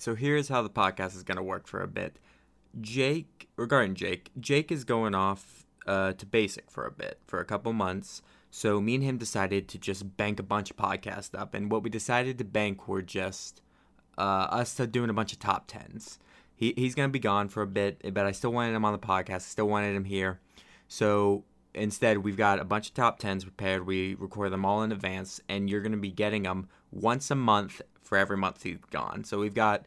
Right, so here's how the podcast is going to work for a bit. Jake, regarding Jake, Jake is going off uh, to basic for a bit, for a couple months. So me and him decided to just bank a bunch of podcasts up, and what we decided to bank were just uh, us doing a bunch of top tens. He he's gonna be gone for a bit, but I still wanted him on the podcast. I still wanted him here. So instead, we've got a bunch of top tens prepared. We record them all in advance, and you're gonna be getting them once a month for every month he's gone. So we've got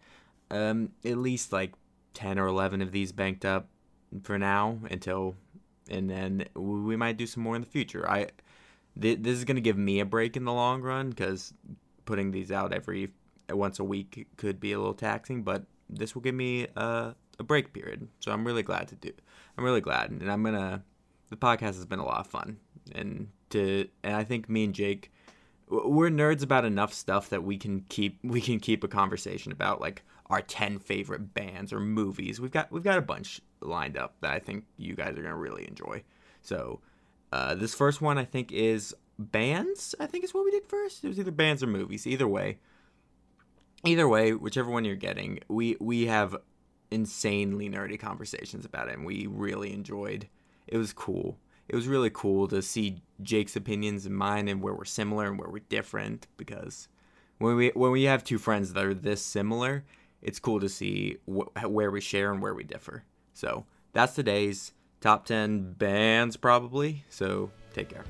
um, at least like ten or eleven of these banked up for now until, and then we might do some more in the future. I th- this is gonna give me a break in the long run because putting these out every once a week could be a little taxing, but this will give me a, a break period. So I'm really glad to do. I'm really glad, and I'm gonna. The podcast has been a lot of fun, and to and I think me and Jake, we're nerds about enough stuff that we can keep we can keep a conversation about like our ten favorite bands or movies. We've got we've got a bunch lined up that I think you guys are gonna really enjoy. So uh, this first one I think is bands. I think is what we did first. It was either bands or movies. Either way, either way, whichever one you're getting, we we have insanely nerdy conversations about it, and we really enjoyed. It was cool. It was really cool to see Jake's opinions and mine, and where we're similar and where we're different. Because when we when we have two friends that are this similar, it's cool to see wh- where we share and where we differ. So that's today's top ten bands, probably. So take care.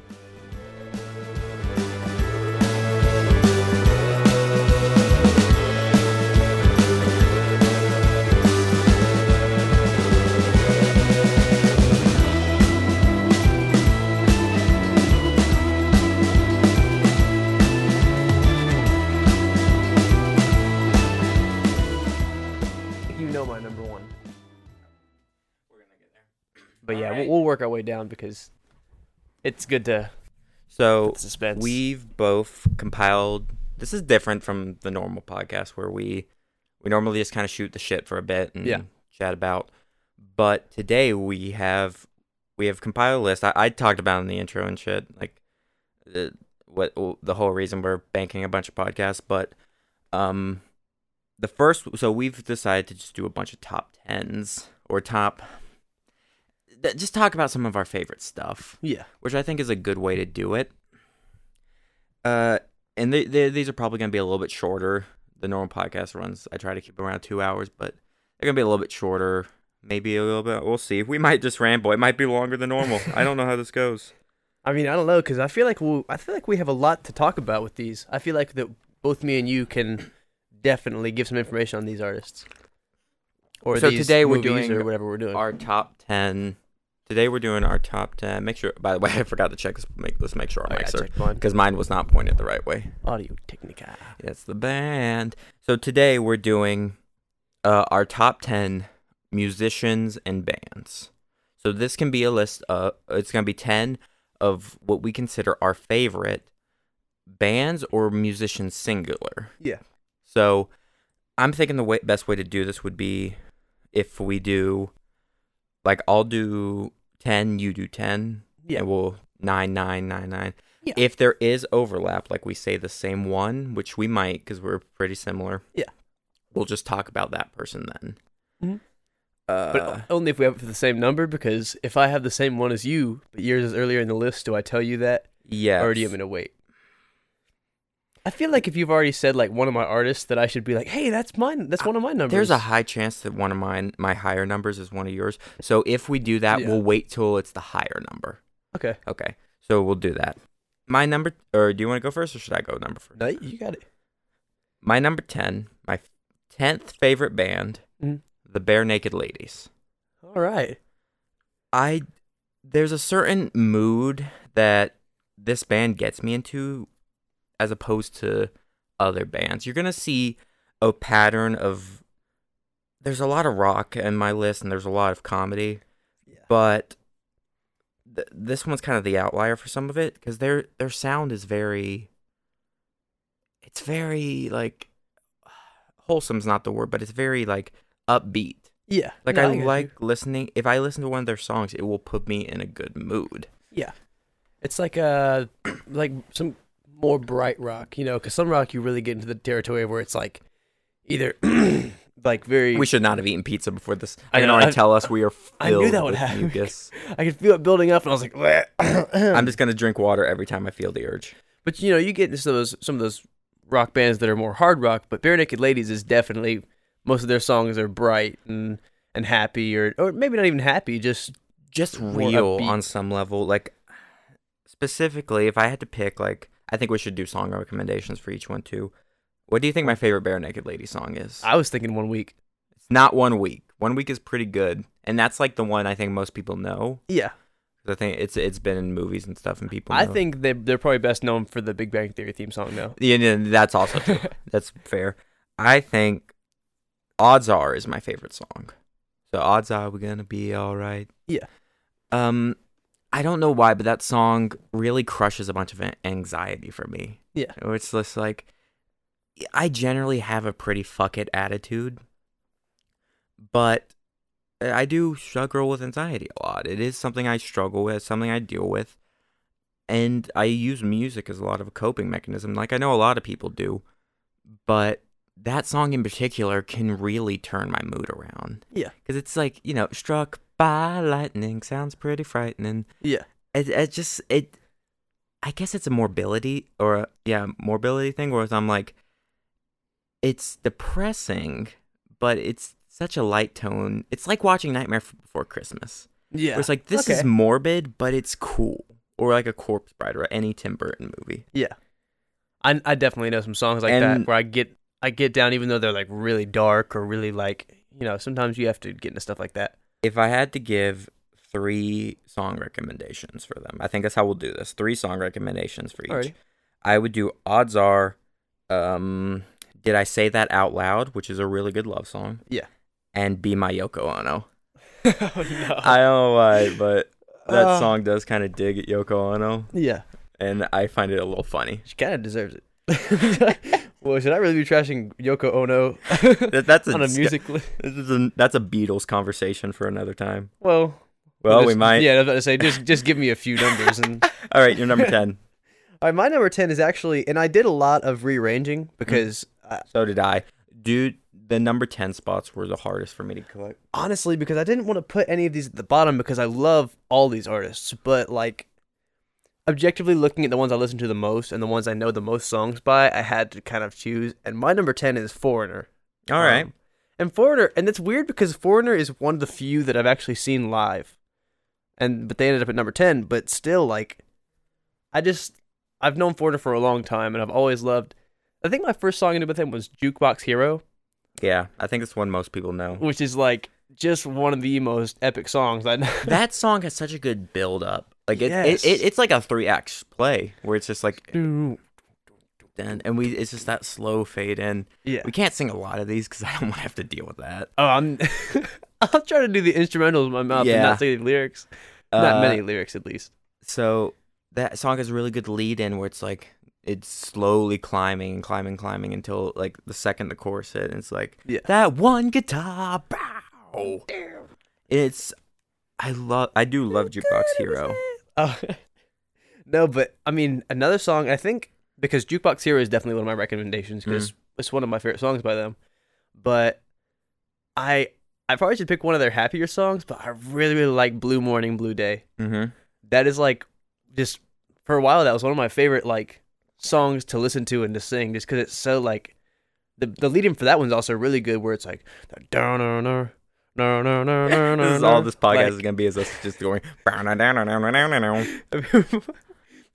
But yeah, Alright. we'll, we'll work our way down because it's good to So suspense. We've both compiled. This is different from the normal podcast where we we normally just kind of shoot the shit for a bit and Yeah. chat about. But today we have we have compiled a list. I, I talked about in the intro and shit, like the what the whole reason we're banking a bunch of podcasts. But um, the first so we've decided to just do a bunch of top tens or top. Th- Just talk about some of our favorite stuff yeah. which I think is a good way to do it. Uh, and they, they, these are probably going to be a little bit shorter. The normal podcast runs, I try to keep around two hours, but they're going to be a little bit shorter. Maybe a little bit. We'll see. We might just ramble. It might be longer than normal. I don't know how this goes. I mean, I don't know because I feel like we I feel like we have a lot to talk about with these. I feel like that both me and you can definitely give some information on these artists. Or So today we're doing or whatever we're doing. Our top 10. Today we're doing our top 10. Make sure, by the way, I forgot to check this. Make, let's make sure our Oh, mics are. Because mine was not pointed the right way. Audio Technica. It's the band. So today we're doing uh, our top 10 musicians and bands. So this can be a list of, it's going to be 10 of what we consider our favorite bands or musicians singular. Yeah. So I'm thinking the way, best way to do this would be if we do, like, I'll do 10, you do 10, Yeah. and we'll 9, 9, 9, 9. Yeah. If there is overlap, like we say the same one, which we might because we're pretty similar. Yeah. We'll just talk about that person then. Mhm. Uh, But only if we have it for the same number because if I have the same one as you, but yours is earlier in the list, do I tell you that? yeah. Or do you want me to wait? I feel like if you've already said like one of my artists that I should be like, hey, that's mine. That's one of my numbers. There's a high chance that one of mine, my higher numbers, is one of yours. So if we do that, Yeah. we'll wait till it's the higher number. okay. Okay. So we'll do that. My number, or do you want to go first, or should I go number first? No, you got it. My number ten, my tenth favorite band, Mhm. the Barenaked Ladies. All right. I there's a certain mood that this band gets me into as opposed to other bands. You're going to see a pattern of there's a lot of rock in my list and there's a lot of comedy, Yeah. but th- this one's kind of the outlier for some of it cuz their their sound is very it's very like wholesome's not the word, but it's very like upbeat. Yeah. Like No, I you. like listening. If I listen to one of their songs, it will put me in a good mood. Yeah. It's like uh like some more bright rock, you know, because some rock you really get into the territory where it's like either like very. We should not have eaten pizza before this. I I can know, already I- tell us we are filled I knew that would happen. mucus. I could feel it building up, and I was like, "Bleh." I'm just gonna drink water every time I feel the urge. But you know, you get into some of those some of those rock bands that are more hard rock, but Barenaked Ladies is definitely most of their songs are bright and and happy, or or maybe not even happy, just Just real upbeat. on some level. Like specifically, if I had to pick, like I think we should do song recommendations for each one too. What do you think my favorite Barenaked Lady song is? I was thinking one week. It's not one week. One week is pretty good, and that's like the one I think most people know. Yeah. I think it's it's been in movies and stuff, and people. I know. think they they're probably best known for the Big Bang Theory theme song, though. Yeah, yeah, that's also true. that's fair. I think "Odds Are" is my favorite song. So odds are we're gonna be all right. Yeah. Um, I don't know why, but that song really crushes a bunch of anxiety for me. Yeah. It's just like I generally have a pretty fuck it attitude, but I do struggle with anxiety a lot. It is something I struggle with, something I deal with, and I use music as a lot of a coping mechanism, like I know a lot of people do. But that song in particular can really turn my mood around. Yeah. because it's like you know, struck by lightning sounds pretty frightening. Yeah, It, it just it. I guess it's a morbidity or a, yeah morbidity thing. Whereas I'm like, it's depressing, but it's such a light tone. It's like watching Nightmare Before Christmas. yeah. It's like this is morbid, but it's cool. Or like a Corpse Bride or any Tim Burton movie. Yeah, I I definitely know some songs like And- that where I get I get down even though they're like really dark or really like you know sometimes you have to get into stuff like that. If I had to give three song recommendations for them, I think that's how we'll do this. Three song recommendations for each. Alrighty. I would do Odds Are. Um, did I say that out loud? Which is a really good love song. Yeah. And Be My Yoko Ono. oh no. I don't know why, but that Uh. song does kind of dig at Yoko Ono, yeah, and I find it a little funny. she kind of deserves it. well, should I really be trashing Yoko Ono That, that's a, on a music? Li- This is a, that's a Beatles conversation for another time. well, Well, we might. Yeah, I was about to say just just give me a few numbers and. All right, you're number ten. All right, my number ten is actually, and I did a lot of rearranging because uh, So did I. Dude, the number ten spots were the hardest for me to collect. honestly, because I didn't want to put any of these at the bottom because I love all these artists, but like objectively looking at the ones I listen to the most and the ones I know the most songs by, I had to kind of choose. And my number ten is Foreigner. All right. Um, and Foreigner, and it's weird because Foreigner is one of the few that I've actually seen live, and but they ended up at number ten. But still, like, I just I've known Foreigner for a long time, and I've always loved. I think my first song I into with him was Jukebox Hero, yeah, I think it's one most people know. which is like just one of the most epic songs I know. that song has such a good build up. Like it, Yes. it, it it's like a three act play where it's just like and, and we it's just that slow fade in. yeah. We can't sing a lot of these because I don't want to have to deal with that. Oh, I'm. I'll try to do the instrumentals with my mouth and Yeah. not say the lyrics. Not Uh, many lyrics, at least. So that song has a really good lead in where it's like it's slowly climbing and climbing, climbing until like the second the chorus hit, and it's like Yeah. that one guitar, bow. It's I love I do love Jukebox Hero. Oh, no, but I mean, another song, I think, because Jukebox Hero is definitely one of my recommendations because Mm. it's one of my favorite songs by them. But I I probably should pick one of their happier songs, but I really, really like Blue Morning, Blue Day. Mm-hmm. That is like, just for a while, that was one of my favorite, like, songs to listen to and to sing just because it's so, like, the, the lead in for that one's also really good where it's like, no, no, no. No, no, no, no, no. This is all this podcast Like- is gonna be is us just going.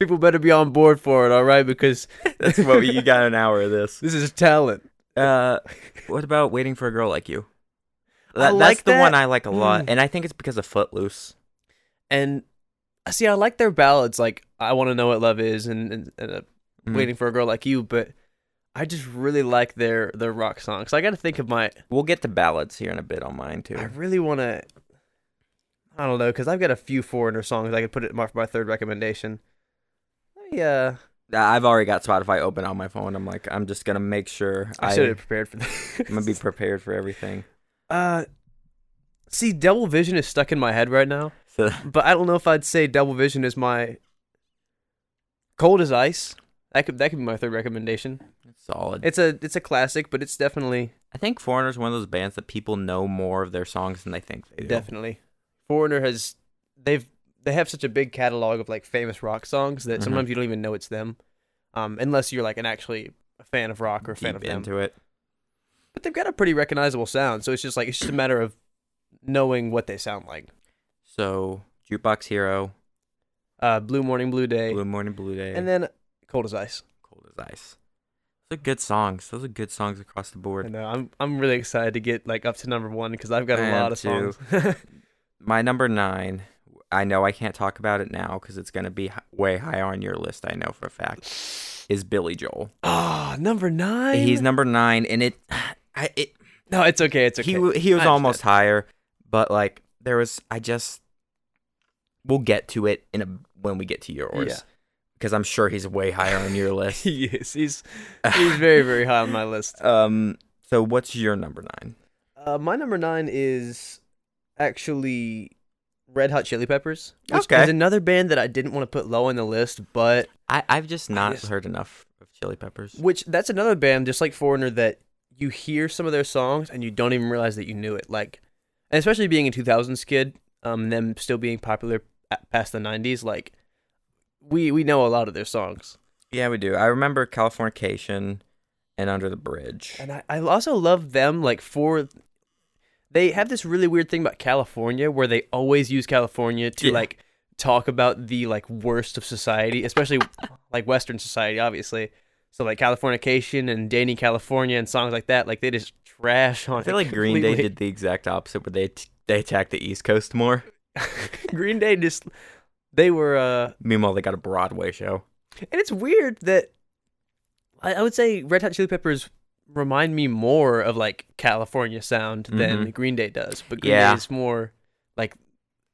People better be on board for it, all right? Because that's what we, you got an hour of this. this is talent. Uh, what about waiting for a girl like you? That, like that's the one. I like a lot, Mm. and I think it's because of Footloose. And I see, I like their ballads, like "I Want to Know What Love Is" and, and, and uh, Mhm. "Waiting for a Girl Like You," but I just really like their their rock songs. I got to think of my. We'll get to ballads here in a bit on mine too. I really want to. I don't know, because I've got a few foreigner songs I could put it my, for my third recommendation. Yeah, I've already got Spotify open on my phone. I'm like, I'm just gonna make sure I I, should have prepared for this. I'm gonna be prepared for everything. Uh, see, Double Vision is stuck in my head right now, So but I don't know if I'd say Double Vision is my Cold as Ice. That could that could be my third recommendation. Solid. It's a it's a classic, but it's definitely I think Foreigner is one of those bands that people know more of their songs than they think they do. Definitely. Foreigner has they've they have such a big catalog of like famous rock songs that Mhm. sometimes you don't even know it's them. Um, unless you're like an actually a fan of rock or a fan Deep of them. into it. But they've got a pretty recognizable sound, so it's just like it's just a matter of knowing what they sound like. So Jukebox Hero, Uh, Blue Morning, Blue Day, Blue Morning Blue Day, and then Cold as Ice. Cold as Ice. Those are good songs. Those are good songs across the board. And uh, I'm I'm really excited to get like up to number one because I've got a lot of too. songs. My number nine. I know I can't talk about it now because it's gonna be h- way higher on your list. I know for a fact. Is Billy Joel? Ah, number nine. He's number nine, and it, I, it no, it's okay. It's okay. he he was I almost higher, but like there was I just we'll get to it in a when we get to yours Yeah. Because I'm sure he's way higher on your list. he is. He's he's very very high on my list. um, so what's your number nine? Uh, my number nine is actually Red Hot Chili Peppers. Which Okay. is another band that I didn't want to put low on the list, but I I've just not just- heard enough of Chili Peppers. which that's another band just like Foreigner that you hear some of their songs and you don't even realize that you knew it. Like, and especially being a 2000s kid, um, them still being popular past the 90s, like we we know a lot of their songs. Yeah, we do. I remember Californication and Under the Bridge. And I, I also love them like for they have this really weird thing about California where they always use California to Yeah. like talk about the like worst of society, especially like Western society, obviously. So like Californication and Dani California and songs like that, like they just trash on. I feel like Green Day did the exact opposite, where they t- they attacked the East Coast more. Green Day just they were uh Meanwhile, they got a Broadway show. and it's weird that I, I would say Red Hot Chili Peppers remind me more of like California sound than Mhm. Green Day does, but Green Yeah. Day is more like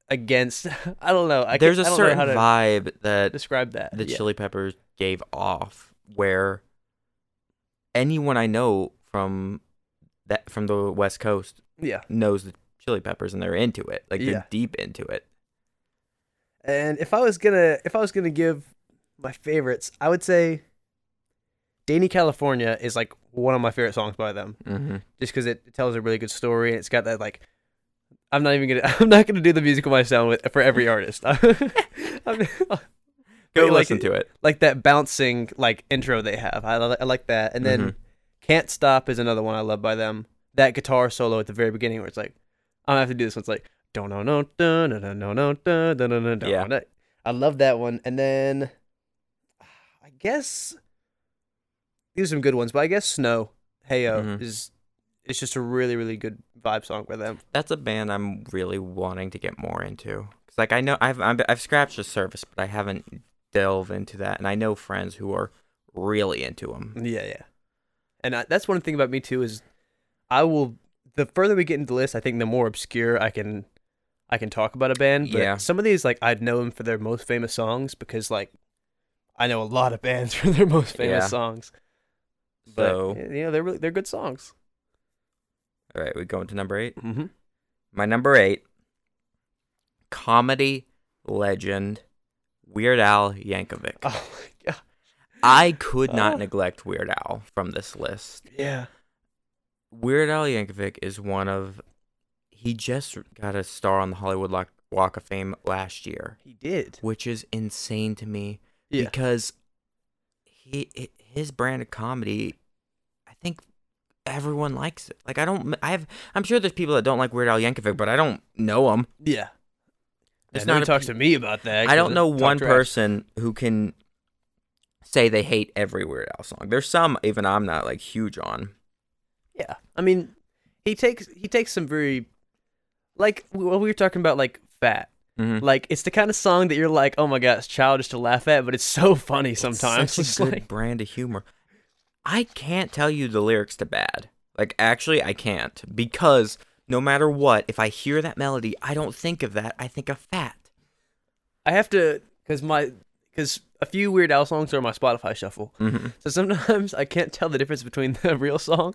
against. I don't know. I There's a I know certain how to vibe that describe that. the yeah. Chili Peppers gave off where anyone I know from that from the West Coast yeah, knows the Chili Peppers and they're into it. Like they're Yeah. deep into it. And if I was gonna if I was gonna give my favorites, I would say Dani California is like one of my favorite songs by them. Mm-hmm. just because it tells a really good story and it's got that like I'm not even gonna I'm not gonna do the musical myself with for every artist. I'm, Go like, listen to it. like that bouncing like intro they have. I, I like that. And then Mhm. Can't Stop is another one I love by them. That guitar solo at the very beginning where it's like I'm gonna have to do this one. It's like don't no no no no no no no no no no no. Yeah. I love that one. And then I guess these are some good ones, but I guess Snow Heyo Mhm. is it's just a really really good vibe song by them. That's a band I'm really wanting to get more into. Cause like I know I've I've, I've scratched the surface, but I haven't delved into that. And I know friends who are really into them. Yeah, yeah. And I, that's one thing about me too is I will the further we get into the list, I think the more obscure I can I can talk about a band. But Yeah. some of these like I'd know them for their most famous songs because like I know a lot of bands for their most famous Yeah. songs. But So you know they're really, they're good songs. all right, we go into number eight. Mm-hmm. My number eight, comedy legend, Weird Al Yankovic. Oh my god. I could not Oh. neglect Weird Al from this list. Yeah. Weird Al Yankovic is one of. He just got a star on the Hollywood Lock- Walk of Fame last year, He did. which is insane to me Yeah. because he his brand of comedy, I think everyone likes it. Like I don't, I have, I'm sure there's people that don't like Weird Al Yankovic, but I don't know him. Yeah. It's not talks to me about that. I don't know one person who can say they hate every Weird Al song. There's some even I'm not like huge on. Yeah, I mean, he takes he takes some very, like what we were talking about, like fat. Mhm. Like it's the kind of song that you're like, oh my god, it's childish to laugh at, but it's so funny It's sometimes. such It's a good like- brand of humor. I can't tell you the lyrics to Bad. Like actually, I can't because no matter what, if I hear that melody, I don't think of that. I think of fat. I have to, because my, because a few Weird Al songs are on my Spotify shuffle. Mm-hmm. So sometimes I can't tell the difference between the real song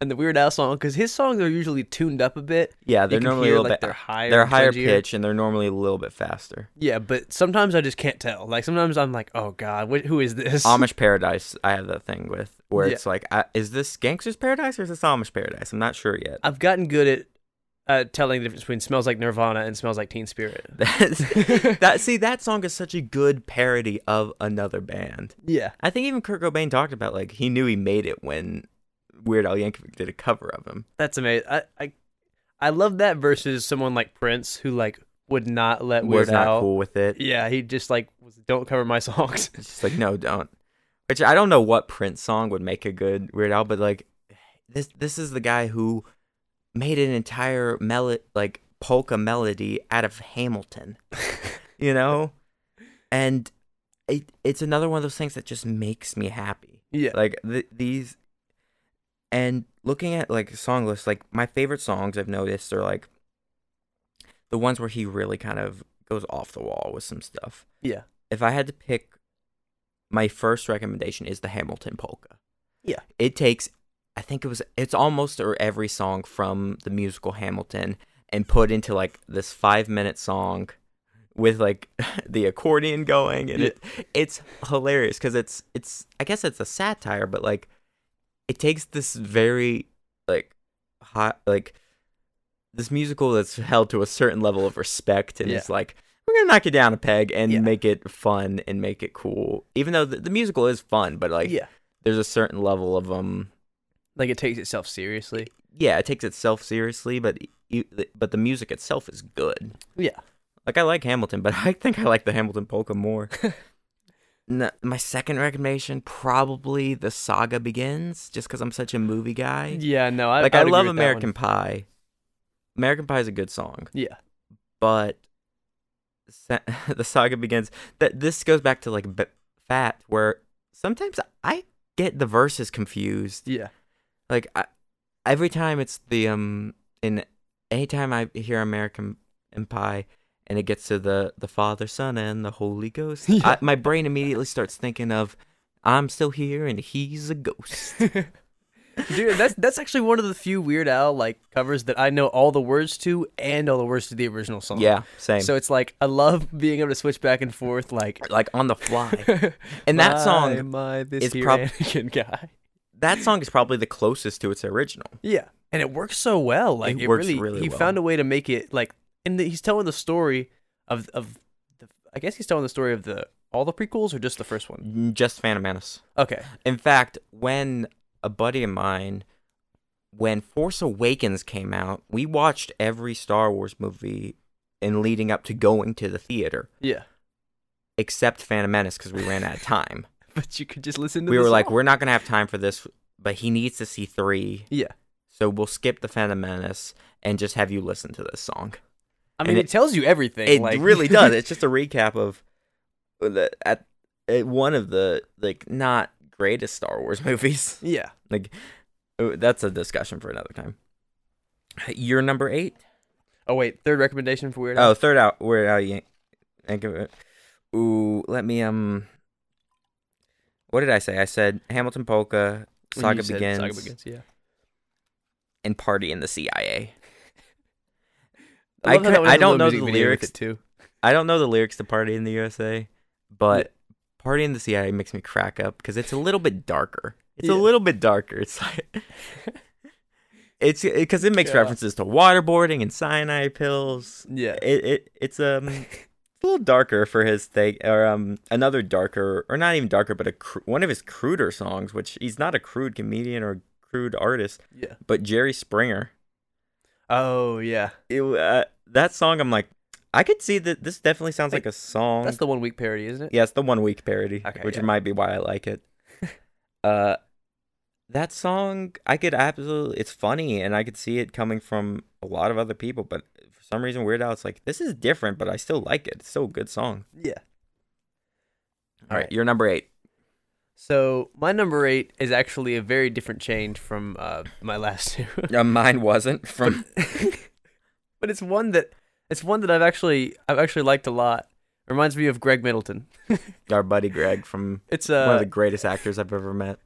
and the Weird Al song because his songs are usually tuned up a bit. Yeah, they're normally hear, a little like, bit they're higher, they're higher pitch and they're normally a little bit faster. Yeah, but sometimes I just can't tell. Like sometimes I'm like, oh god, wh- who is this? Amish Paradise, I have that thing with where Yeah. it's like, uh, is this Gangster's Paradise or is this Amish Paradise? I'm not sure yet. I've gotten good at uh, telling the difference between "Smells Like Nirvana" and "Smells Like Teen Spirit." That's, that see that song is such a good parody of another band. Yeah, I think even Kurt Cobain talked about like he knew he made it when Weird Al Yankovic did a cover of him. that's amazing. I, I I love that versus someone like Prince who like would not let Weird Was not Al. cool with it. Yeah, he just like was, don't cover my songs. It's just like no, don't. Which I don't know what Prince song would make a good Weird Al, but like this this is the guy who made an entire melody like polka melody out of Hamilton. you know? And it, it's another one of those things that just makes me happy. yeah, Like th- these and looking at like song lists, like my favorite songs I've noticed are like the ones where he really kind of goes off the wall with some stuff yeah, if I had to pick, my first recommendation is the Hamilton polka. Yeah. It takes, I think it was, it's almost or every song from the musical Hamilton and put into like this five minute song with like the accordion going and it it's hilarious because it's it's I guess it's a satire but like it takes this very like hot like this musical that's held to a certain level of respect and Yeah. it's like we're gonna knock it down a peg and Yeah. make it fun and make it cool even though the, the musical is fun but like yeah. there's a certain level of um Like it takes itself seriously. yeah it takes itself seriously but but the music itself is good Yeah, like I like Hamilton, but I think I like the Hamilton polka more. N- my second recommendation probably the saga begins, just because I'm such a movie guy. yeah. No, I like I love American. Pie. American Pie is a good song, Yeah, but the saga begins. That this goes back to like Fat, where sometimes I get the verses confused. yeah, Like I, every time it's the um in anytime I hear American Pie and it gets to the the Father, Son, and the Holy Ghost, Yeah. I, my brain immediately starts thinking of I'm still here and he's a ghost. dude. That's that's actually one of the few Weird Al like covers that I know all the words to and all the words to the original song. yeah, same. So it's like I love being able to switch back and forth, like like on the fly. And that My, song my, this is here prob- Anakin guy. that song is probably the closest to its original. Yeah, and it works so well. Like It it, works really, really he well. found a way to make it like, and he's telling the story of of, the, I guess he's telling the story of the all the prequels or just the first one. Mm, just Phantom Menace. Okay, In fact, when a buddy of mine, when Force Awakens came out, we watched every Star Wars movie in leading up to going to the theater, yeah, except Phantom Menace because we ran out of time. but you could just listen to. we the were like, we're not gonna have time for this, but he needs to see three, yeah. so we'll skip the Phantom Menace and just have you listen to this song. I mean, it, it- tells you everything. It like, really does. It's just a recap of the at, at one of the like not greatest Star Wars movies. yeah. Like uh, that's a discussion for another time. You're number eight. Oh wait, third recommendation for Weird Oh, third out. Where out? You think of it. Ooh, let me um. What did I say? I said Hamilton Polka, Saga begins, Saga begins. Yeah. and Party in the CIA. I, I love how that cou- one I don't know the lyrics. too. I don't know the lyrics to Party in the USA, but Party in the CIA makes me crack up because it's a little bit darker. It's Yeah. a little bit darker. It's like it's because it makes Yeah. references to waterboarding and cyanide pills. Yeah. It it it's um a little darker for his thing or um another darker or not even darker but a cr- one of his cruder songs which he's not a crude comedian or crude artist Yeah. but Jerry Springer. Oh yeah. It, uh, that song I'm like I could see that this definitely sounds Wait, like a song. That's the one week parody, isn't it? Yeah, it's the one week parody, Okay, which yeah. might be why I like it. uh, that song, I could absolutely, it's funny, and I could see it coming from a lot of other people, but for some reason, Weird Al, it's like, this is different, but I still like it. It's still a good song. Yeah. All right, right. you're number eight. So my number eight is actually a very different change from uh, my last two, Uh, mine wasn't from. but it's one that it's one that I've actually I've actually liked a lot. Reminds me of Greg Middleton. our buddy Greg from It's one of uh the greatest actors I've ever met.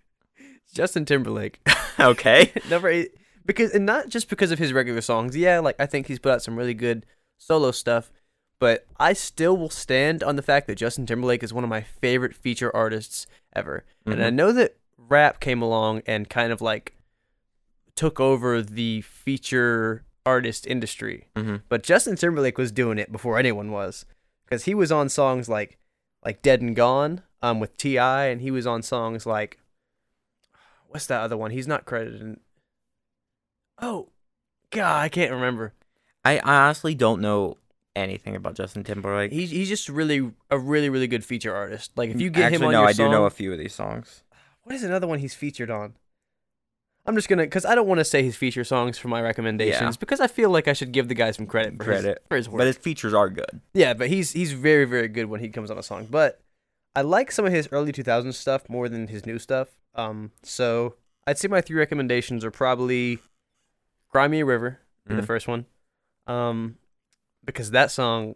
Justin Timberlake. okay. Number eight, because and not just because of his regular songs. Yeah, like I think he's put out some really good solo stuff, but I still will stand on the fact that Justin Timberlake is one of my favorite feature artists ever. And I Mhm. know that rap came along and kind of like took over the feature artist industry, hmm but Justin Timberlake was doing it before anyone was, because he was on songs like like Dead and Gone um with T.I., and he was on songs like what's that other one? He's not credited. In... Oh, God, I can't remember. I honestly don't know anything about Justin Timberlake. He's he's just really a really really good feature artist. Like if you get Actually, him on no, your I song, do know a few of these songs. what is another one he's featured on? I'm just gonna because I don't want to say his feature songs for my recommendations Yeah. because I feel like I should give the guy some credit for Credit. his, for his work. But his features are good. Yeah, but he's he's very very good when he comes on a song. But I like some of his early 2000s stuff more than his new stuff. Um, so I'd say my three recommendations are probably "Cry Me a River" for the first one, um, because that song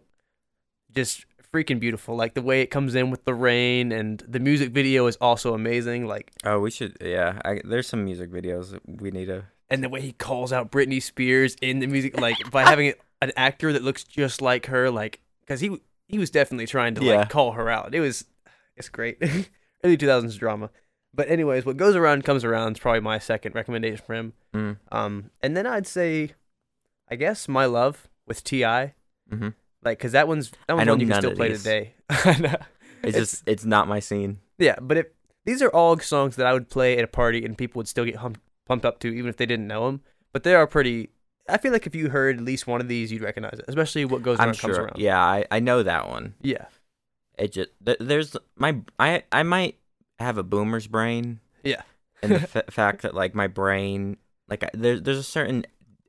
just freaking beautiful. Like the way it comes in with the rain, and the music video is also amazing. Like Oh, we should. Yeah, I, there's some music videos that we need to. and the way he calls out Britney Spears in the music, like by having an actor that looks just like her, like because he he was definitely trying to Yeah. like call her out. It was it's great, early two thousands drama. But anyways, what goes around comes around is probably my second recommendation for him. Mm, Um, and then I'd say, I guess my love with T.I., like hmm because that one's that one's know one you can still play these. today. I know. It's, just it's not my scene. Yeah, but if these are all songs that I would play at a party and people would still get hum- pumped up to, even if they didn't know them. But they are pretty. I feel like if you heard at least one of these, you'd recognize it, especially what goes around I'm comes around. Yeah, I, I know that one. yeah, It just th- there's my I I might have a boomer's brain. Yeah. and the f- fact that like my brain like I, there, there's a certain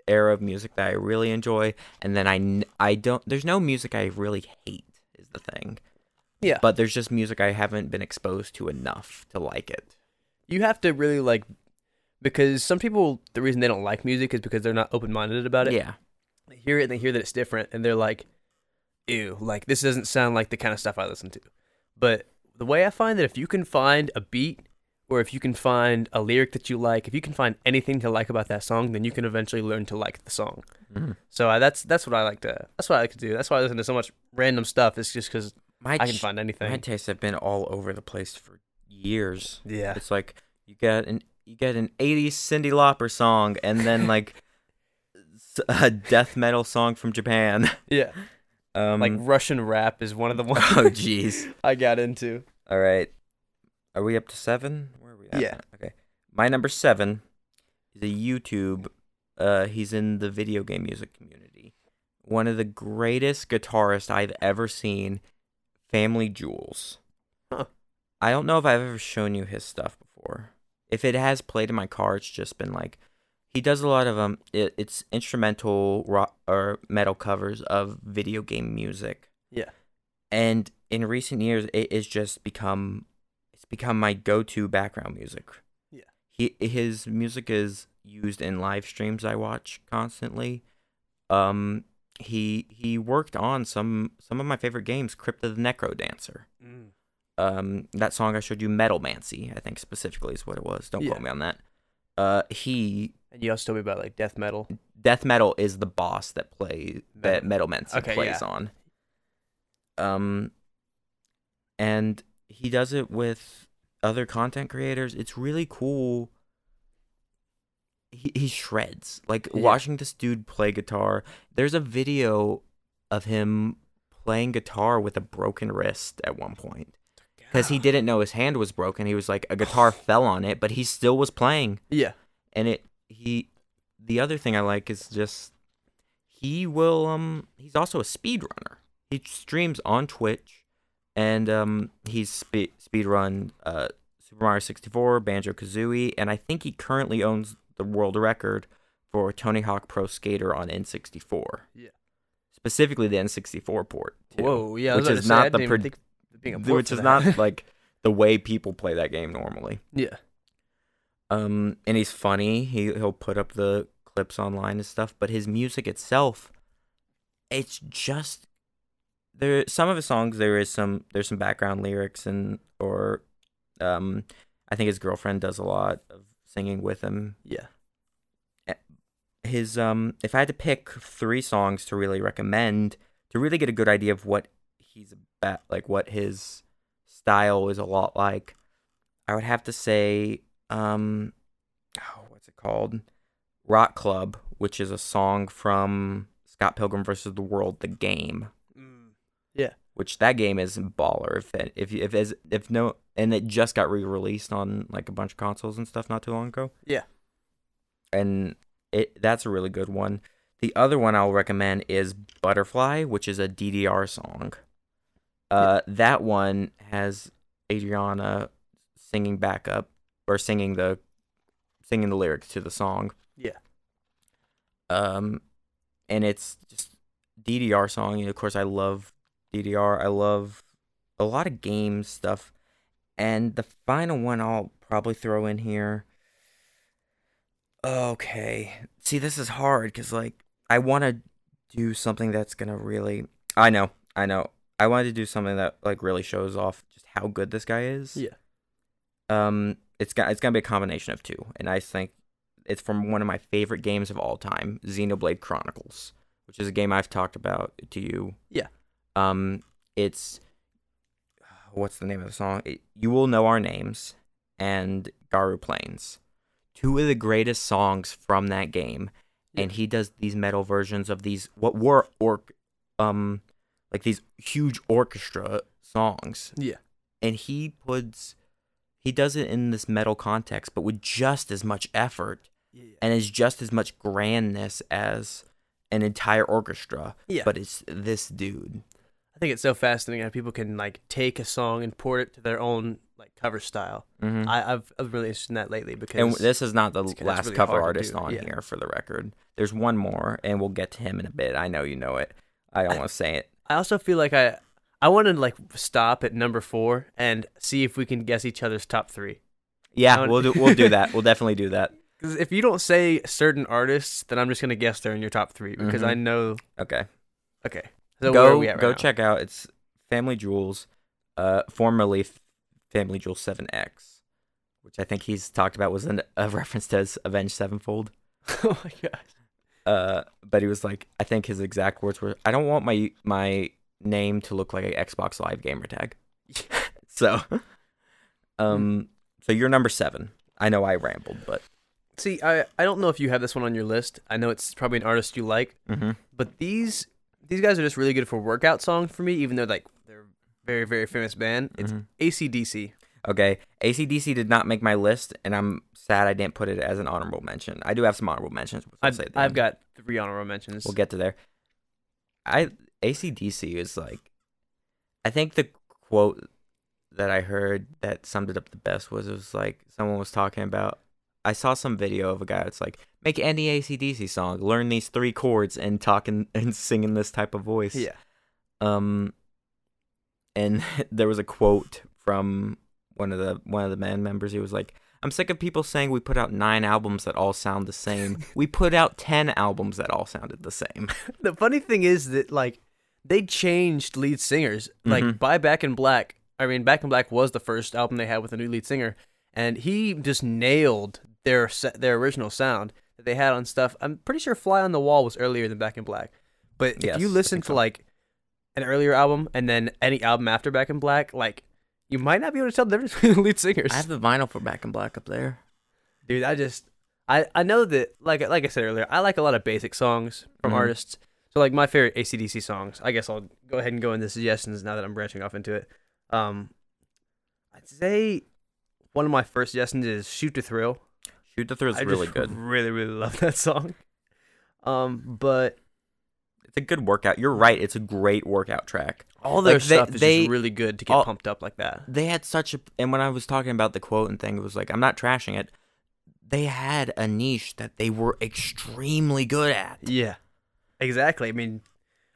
era of music that I really enjoy, and then I I don't. There's no music I really hate is the thing. Yeah. But there's just music I haven't been exposed to enough to like it. you have to really like because some people the reason they don't like music is because they're not open minded about it. Yeah. They hear it and they hear that it's different, and they're like, "Ew, like this doesn't sound like the kind of stuff I listen to." But the way I find that if you can find a beat or if you can find a lyric that you like, if you can find anything to like about that song, then you can eventually learn to like the song. Mhm. So uh, that's that's what I like to that's what I like to do. That's why I listen to so much random stuff. It's just because My I can ch- find anything. my tastes have been all over the place for years. Yeah, It's like you get an you get an 80s Cyndi Lauper song and then like a death metal song from Japan. yeah. Um Like Russian rap is one of the ones oh jeez. I got into. All right. Are we up to 7? Where are we at? Yeah. Okay. My number 7 is a YouTube uh he's in the video game music community. One of the greatest guitarists I've ever seen, FamilyJules. Huh. I don't know if I've ever shown you his stuff before. If it has played in my car, it's just been like he does a lot of um it, it's instrumental rock or metal covers of video game music. Yeah. And in recent years it has just become become my go-to background music. Yeah. He his music is used in live streams I watch constantly. Um he he worked on some some of my favorite games, Crypt of the NecroDancer um that song I showed you, Metalmancy, I think specifically is what it was. Don't Yeah. quote me on that. Uh he And you also told me about like death metal. death metal is the boss that play that Metalmancy Okay, plays yeah. on. Um and he does it with other content creators. It's really cool. He he shreds. Like Yeah. watching this dude play guitar. There's a video of him playing guitar with a broken wrist at one point because he didn't know his hand was broken. He was like a guitar fell on it, but he still was playing. Yeah. And it he the other thing I like is just he will um he's also a speedrunner. He streams on Twitch and um he's spe- speedrun uh Super Mario 64, Banjo Kazooie, and I think he currently owns the world record for Tony Hawk Pro Skater on N64. Yeah. Specifically the N64 port. Too, Whoa, yeah, which is say, not the even pro- think being a port which is not like the way people play that game normally. yeah. Um, and he's funny. He he'll put up the clips online and stuff. But his music itself, it's just there. Some of his songs there is some there's some background lyrics and or um, I think his girlfriend does a lot of singing with him. Yeah. His um, if I had to pick three songs to really recommend to really get a good idea of what he's about, like what his style is a lot like, I would have to say um, oh, what's it called? Rock Club, which is a song from Scott Pilgrim versus the World, the game. Yeah. Which that game is baller. If it, if if if, if no, and it just got re-released on like a bunch of consoles and stuff not too long ago. Yeah. And it that's a really good one. The other one I'll recommend is Butterfly, which is a DDR song. Uh, that one has Adriana singing backup or singing the singing the lyrics to the song. Yeah. Um, and it's just DDR song. And of course, I love DDR. I love a lot of game stuff. And the final one I'll probably throw in here. Okay. See, this is hard because, like, I want to do something that's going to really. I know. I know. I wanted to do something that, like, really shows off just how good this guy is. Yeah. Um, it's got it's gonna be a combination of two, and I think it's from one of my favorite games of all time, Xenoblade Chronicles, which is a game I've talked about to you. Yeah. Um, it's what's the name of the song? It, you will know our names and Gaur Plains, two of the greatest songs from that game, and he does these metal versions of these what were orc, um, like these huge orchestra songs Yeah. and he puts he does it in this metal context but with just as much effort Yeah. and is just as much grandness as an entire orchestra Yeah. but it's this dude I think it's so fascinating how people can like take a song and port it to their own like cover style. Mhm. I, I've I've really interested in that lately because and this is not the last really cover artist on yeah. here for the record there's one more and we'll get to him in a bit i know you know it i don't want to say it I also feel like I I want to like stop at number four and see if we can guess each other's top three. yeah we'll do we'll do that we'll definitely do that Because if you don't say certain artists, then I'm just gonna guess they're in your top three because Mhm. I know. okay Okay, so go right go now? check out it's FamilyJules, uh, formerly FamilyJules7x, which I think he's talked about was an, a reference to his Avenged Sevenfold. oh my gosh. Uh, but he was like, I think his exact words were, "I don't want my my name to look like an Xbox Live gamer tag." so, um, so you're number seven. I know I rambled, but See, I I don't know if you have this one on your list. I know it's probably an artist you like, Mhm. but these these guys are just really good for workout songs for me. Even though like they're a very very famous band. It's Mhm. ACDC. okay. ACDC did not make my list, and I'm sad I didn't put it as an honorable mention. I do have some honorable mentions. I've, I've got three honorable mentions. We'll get to there. I ACDC is like I think the quote that I heard that summed it up the best was it was like someone was talking about I saw some video of a guy that's like make any ACDC song, learn these three chords and talking and singing this type of voice. yeah. Um and there was a quote from one of the one of the band members. He was like, "I'm sick of people saying we put out nine albums that all sound the same. we put out ten albums that all sounded the same." The funny thing is that like they changed lead singers. Like Mhm. by Back in Black, I mean Back in Black was the first album they had with a new lead singer, and he just nailed their their original sound that they had on stuff. I'm pretty sure Fly on the Wall was earlier than Back in Black, but Yes, if you listen to so. like an earlier album and then any album after Back in Black, like you might not be able to tell the difference between the lead singers. I have the vinyl for Back in Black up there. Dude, I just I I know that like like I said earlier, I like a lot of basic songs from Mhm. artists. So like my favorite ACDC songs. I guess I'll go ahead and go into suggestions now that I'm branching off into it. Um I'd say one of my first suggestions is Shoot to Thrill. Shoot the Thrill is really good. Really, really love that song. Um, but It's a good workout. You're right. It's a great workout track. all their Like, they- stuff is they- just really good to get all- pumped up like that. They had such a and when I was talking about the quote and thing, it was like I'm not trashing it. They had a niche that they were extremely good at. Yeah, exactly. I mean,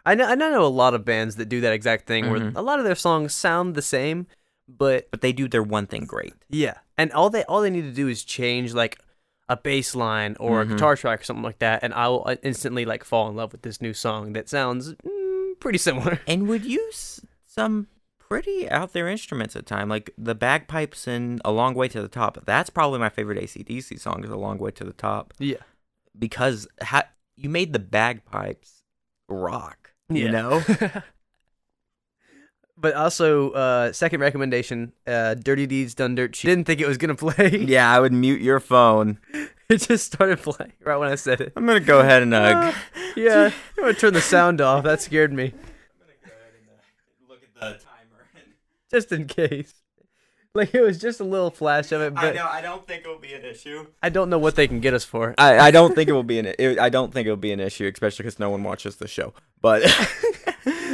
I know I know a lot of bands that do that exact thing where Mhm. a lot of their songs sound the same, but But they do their one thing great. yeah, and all they all they need to do is change like a bass line or Mhm. a guitar track or something like that, and I will uh, instantly like fall in love with this new song that sounds mm, pretty similar. and would use some pretty out there instruments at time. Like the bagpipes in A Long Way to the Top. That's probably my favorite ACDC song is A Long Way to the Top Yeah. because ha- you made the bagpipes rock. You Yeah. know? But also, uh, second recommendation: uh, "Dirty Deeds Done Dirt Cheap." Didn't think it was gonna play. yeah, I would mute your phone. it just started playing right when I said it. I'm gonna go ahead and uh, Yeah, I'm gonna turn the sound off. That scared me, I'm gonna go ahead and look at the timer. just in case. Like it was just a little flash of it, but I know I don't think it will be an issue. I don't know what they can get us for. I, I don't think it will be an it, I don't think it will be an issue, especially because no one watches the show. But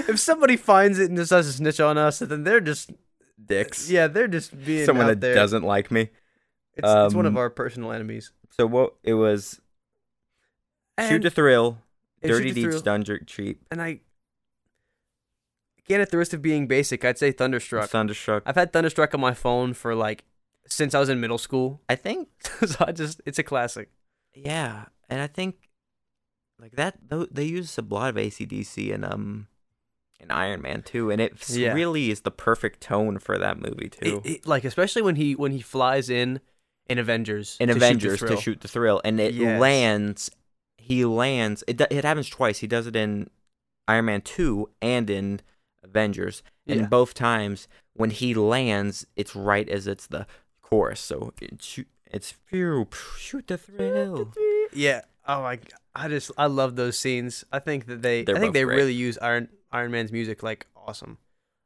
If somebody finds it and decides to snitch on us, then they're just dicks, yeah, they're just being someone that there. doesn't like me. It's, it's one of um, our personal enemies. So what it was? Shoot to thrill, dirty deeds done cheap, and I again at the risk of being basic, I'd say Thunderstruck. thunderstruck. I've had Thunderstruck on my phone for like since I was in middle school, I think so I just it's a classic. yeah, and I think like that they use a lot of ACDC and um in Iron Man two, and it Yeah. really is the perfect tone for that movie too. It, it- like especially when he when he flies in in Avengers in to shoot Avengers to shoot the thrill, and it Yes. lands. He lands. It it happens twice. He does it in Iron Man two and in Avengers, and Yeah. both times when he lands, it's right as it's the chorus. So it shoot. It's phew, shoot the thrill. Yeah. Oh my! I just I love those scenes. I think that they They're I think they great. really use Iron Iron Man's music like awesome.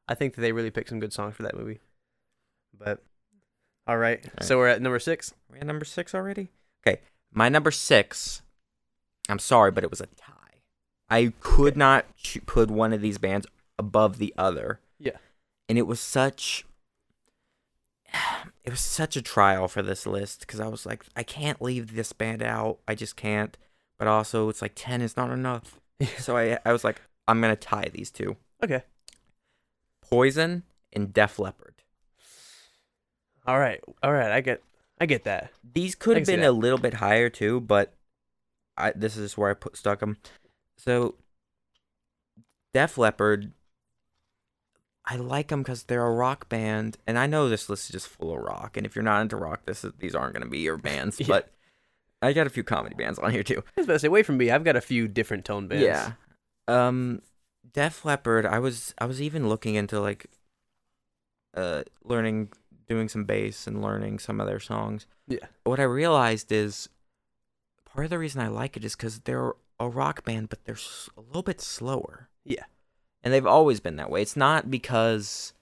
I think that they really picked some good songs for that movie. But all right, right. so we're at number six. We're at number six already. Okay, my number six. I'm sorry, but it was a tie. I could not ch- put one of these bands above the other. Yeah. and it was such. It was such a trial for this list because I was like, I can't leave this band out. I just can't. But also, it's like ten is not enough. so I, I was like, I'm gonna tie these two: Okay. Poison and Def Leppard. All right. All right. I get I get that. These could have been a little bit higher too, but I this is where I put stuck them. So Def Leppard, I like them because they're a rock band, and I know this list is just full of rock. And if you're not into rock, this is these aren't going to be your bands. Yeah. But I got a few comedy bands on here too. I was about to say, away from me, I've got a few different tone bands. Yeah. Um, Def Leppard. I was I was even looking into like, uh, learning doing some bass and learning some of their songs. Yeah. What I realized is, part of the reason I like it is because they're a rock band, but they're a little bit slower. Yeah. And they've always been that way. It's not because.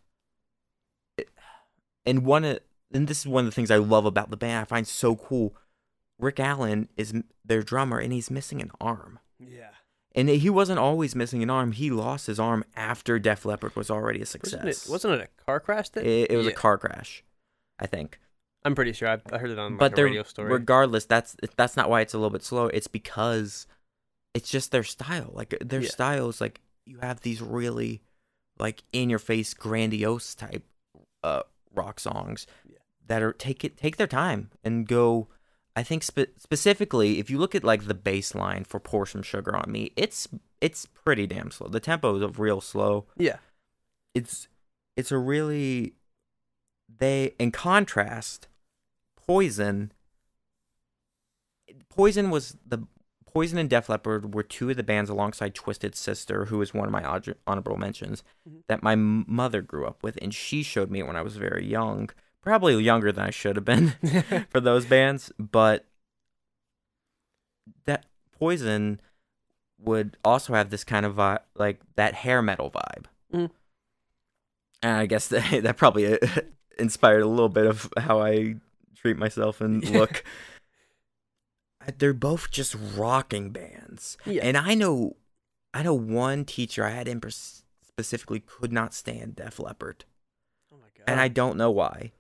It, and one of and this is one of the things I love about the band. I find so cool. Rick Allen is their drummer, and he's missing an arm. Yeah. And he wasn't always missing an arm. He lost his arm after Def Leppard was already a success. Wasn't it, wasn't it a car crash? That It, it was a car crash, I think. I'm pretty sure I, I heard it on like, but a they're radio story. regardless. That's that's not why it's a little bit slow. It's because it's just their style. Like their Yeah. style is like you have these really like in your face, grandiose type uh rock songs Yeah. that are take it take their time and go. I think spe- specifically, if you look at like the bassline for "Pour Some Sugar on Me," it's it's pretty damn slow. The tempo is real slow. yeah. it's it's a really they in contrast poison poison was the poison and def leppard were two of the bands alongside twisted sister who is one of my hon- honorable mentions Mhm. that my mother grew up with and she showed me it when i was very young probably younger than i should have been for those bands, but that Poison would also have this kind of vibe, like that hair metal vibe. Mm. And I guess that, that probably uh, inspired a little bit of how I treat myself and look. They're both just rocking bands, Yeah. and I know, I know one teacher I had in specifically could not stand Def Leppard, oh my god. and I don't know why.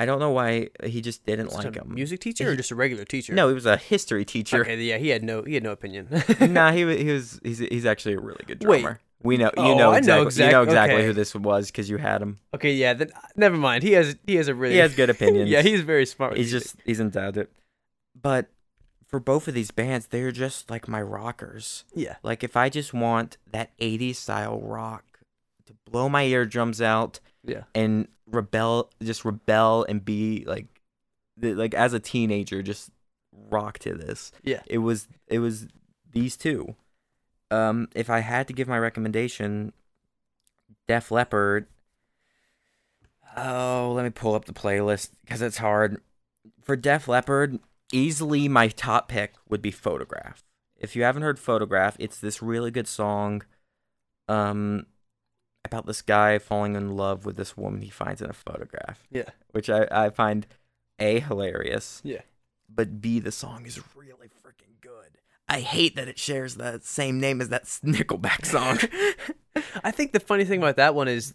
I don't know why he just didn't Just like him. music teacher or just a regular teacher? No, he was a history teacher. Okay, yeah, he had no he had no opinion. nah, he wa- he was he's he's actually a really good Wait. drummer. We know you Oh, know know exactly exact- you know exactly okay. who this was because you had him. Okay, yeah, then never mind. He has he has a really He has good opinions. yeah, he's very smart. he's just he's endowed it. But for both of these bands, they're just like my rockers. yeah. Like if I just want that '80s style rock to blow my eardrums out Yeah. and rebel, just rebel and be like, like as a teenager, just rock to this. Yeah. It was it was these two. Um, if I had to give my recommendation, Def Leppard. Oh, let me pull up the playlist because it's hard. For Def Leppard, easily my top pick would be Photograph. If you haven't heard Photograph, it's this really good song um about this guy falling in love with this woman he finds in a photograph. Yeah. Which I, I find A hilarious. Yeah. But B the song is really freaking good. I hate that it shares the same name as that Nickelback song. I think the funny thing about that one is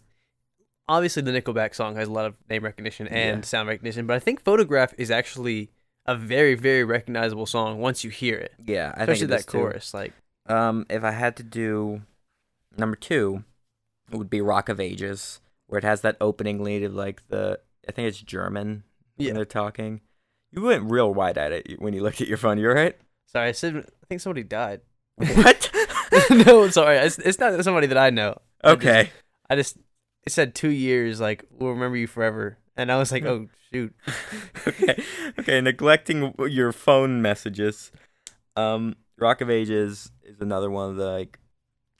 obviously the Nickelback song has a lot of name recognition and Yeah. sound recognition, but I think Photograph is actually a very, very recognizable song once you hear it. yeah, I Especially that is too. chorus. Like Um, if I had to do number two, would be Rock of Ages, where it has that opening lead of like the I think it's German Yeah. when they're talking. You went real wide at it when you looked at your phone. You're right. sorry, I said I think somebody died. What? no, sorry. It's, it's not somebody that I know. I just- okay. I just it said two years, like we'll remember you forever, and I was like, oh shoot. okay. Okay. Neglecting your phone messages. Um, Rock of Ages is another one of the like.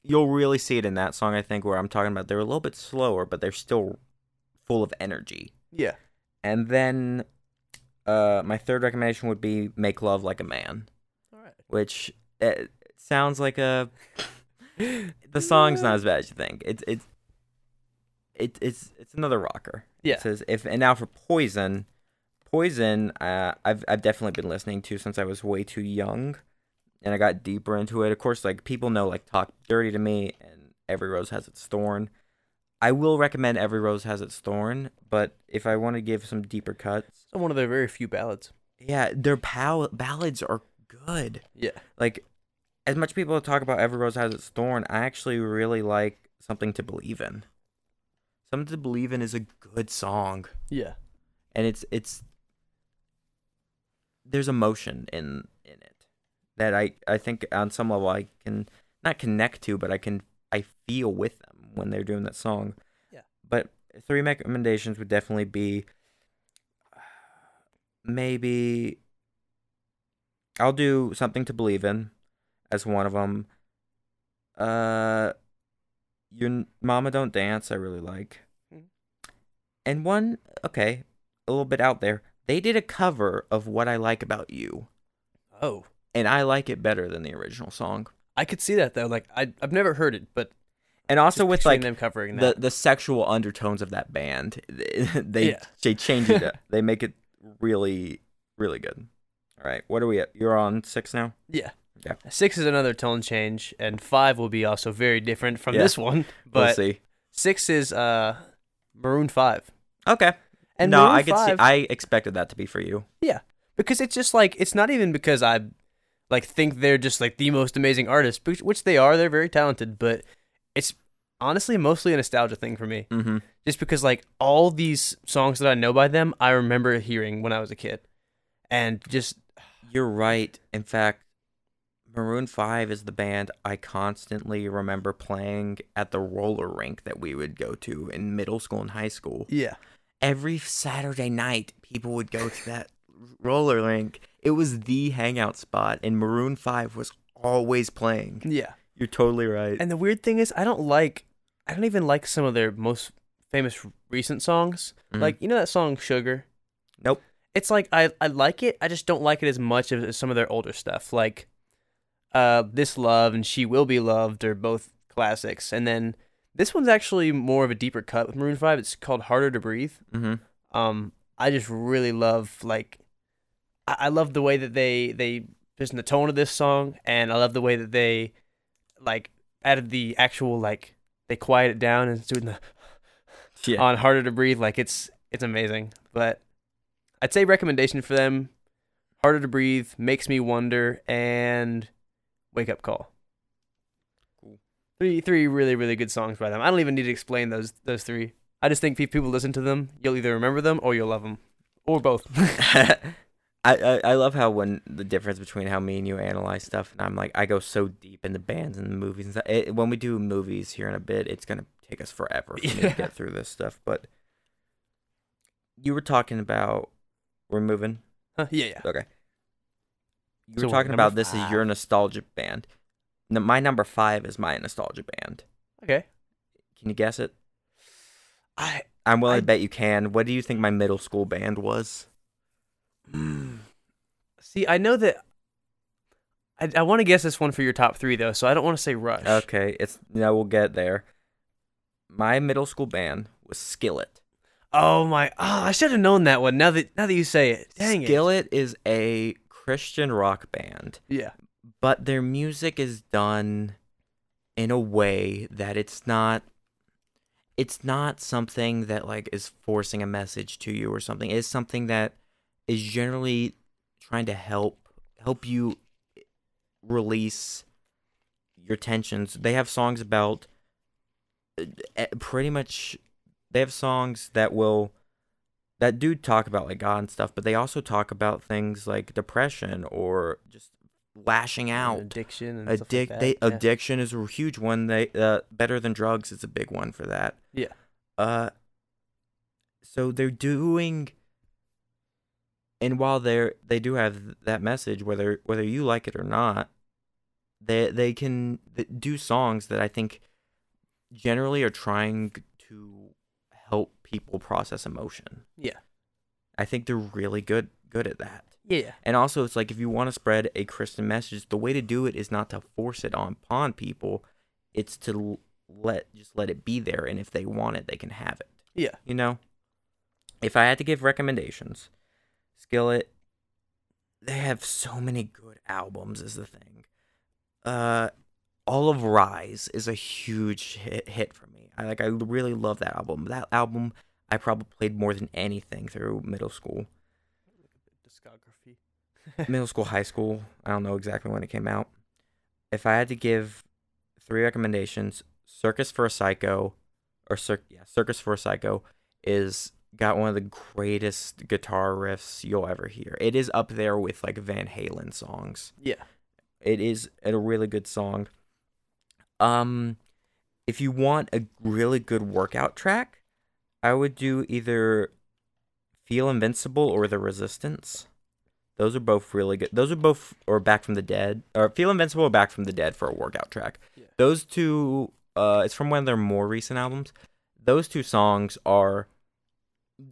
You'll really see it in that song, I think, where I'm talking about. They're a little bit slower, but they're still full of energy. Yeah. And then, uh, my third recommendation would be "Make Love Like a Man," All right. which uh, sounds like a. The song's not as bad as you think. It's it's. It, it's it's another rocker. Yeah. It says if and now for Poison, Poison, uh, I've I've definitely been listening to since I was way too young, and I got deeper into it. Of course, like people know like Talk Dirty to Me and Every Rose Has Its Thorn. I will recommend Every Rose Has Its Thorn, but if I want to give some deeper cuts, So one of their very few ballads. yeah, their pal- ballads are good. Yeah. Like as much people talk about Every Rose Has Its Thorn, I actually really like Something to Believe in. Something to Believe in is a good song Yeah. and it's it's there's emotion in that I I think on some level I can not connect to, but I can I feel with them when they're doing that song. Yeah. But three recommendations would definitely be maybe I'll do something to believe in as one of them. Uh, your mama don't dance. I really like. Mhm. And one, okay, a little bit out there. They did a cover of "What I Like About You," Oh. And I like it better than the original song. I could see that though. Like I I've never heard it, but And also with like them covering the that. the sexual undertones of that band, they Yeah. they change it. they make it really really good. All right, what are we at? You're on six now. Yeah. Yeah. Six is another tone change, and five will be also very different from Yeah. this one. We'll But see. six is uh Maroon Five. Okay. And no, Maroon I could 5, see. I expected that to be for you. Yeah, because it's just like it's not even because I like think they're just like the most amazing artist, which, which they are. They're very talented, but it's honestly mostly a nostalgia thing for me. Mm-hmm. Just because like all these songs that I know by them, I remember hearing when I was a kid, and just You're right. In fact, Maroon 5 is the band I constantly remember playing at the roller rink that we would go to in middle school and high school. yeah, Every Saturday night, people would go to that roller rink. It was the hangout spot, and Maroon 5 was always playing. yeah. You're totally right. And the weird thing is, I don't like, I don't even like some of their most famous recent songs. Mhm. Like you know that song "Sugar." Nope. It's like I I like it. I just don't like it as much as, as some of their older stuff. Like, uh, "This Love" and "She Will Be Loved" are both classics. And then this one's actually more of a deeper cut with Maroon Five. It's called "Harder to Breathe." mm-hmm. Um, I just really love like, I, I love the way that they they just in the tone of this song, and I love the way that they like added the actual like they quiet it down and it's doing the Yeah. on harder to breathe like it's it's amazing. But i'd say recommendation for them harder to breathe makes me wonder and wake up call. Cool. three three really really good songs by them. I don't even need to explain those those three. I just think if people listen to them you'll either remember them or you'll love them. Or both I, I I love how when the difference between how me and you analyze stuff, and I'm like I go so deep into bands and the movies and stuff. It, when we do movies here in a bit, it's gonna take us forever for me Yeah. to get through this stuff. But you were talking about we're moving. Huh, yeah, yeah. Okay. You So were talking about this is your nostalgia band. No, my number five is my nostalgia band. Okay. Can you guess it? I I'm willing I- to bet you can. What do you think my middle school band was? see. I know that. I, I want to guess this one for your top three though, so I don't want to say Rush. Okay, it's no, we'll get there. My middle school band was Skillet. Oh my! Oh, I should have known that one. Now that now that you say it, dang it. Skillet is a Christian rock band, Yeah. but their music is done in a way that it's not it's not something that like is forcing a message to you or something. It's something that is generally trying to help help you release your tensions. They have songs about uh, eh, pretty much they have songs that will that do talk about like God and stuff, but they also talk about things like depression or just lashing out. Addiction and Addic- stuff they, like that. yeah. addiction is a huge one. They uh, better than drugs is a big one for that. Yeah. Uh. So they're doing, and while they're they do have that message, whether whether you like it or not, they they can do songs that I think generally are trying to help people process emotion. Yeah. I think they're really good good at that. Yeah. And also, it's like if you want to spread a Christian message, the way to do it is not to force it on upon people. It's to let just let it be there, and if they want it, they can have it. Yeah. You know, if I had to give recommendations, Skillet, they have so many good albums. Is the thing. Uh, all of Rise is a huge hit, hit for me. I like. I really love that album. That album I probably played more than anything through middle school Discography. middle school, high school. I don't know exactly when it came out. If I had to give three recommendations, Circus for a Psycho, or Cir- yeah, Circus for a Psycho is got one of the greatest guitar riffs you'll ever hear. It is up there with like Van Halen songs. Yeah. It is a really good song. Um, if you want a really good workout track, I would do either Feel Invincible or The Resistance. Those are both really good. Those are both or Back from the Dead or Feel Invincible or Back from the Dead for a workout track. Yeah. Those two uh it's from one of their more recent albums. Those two songs are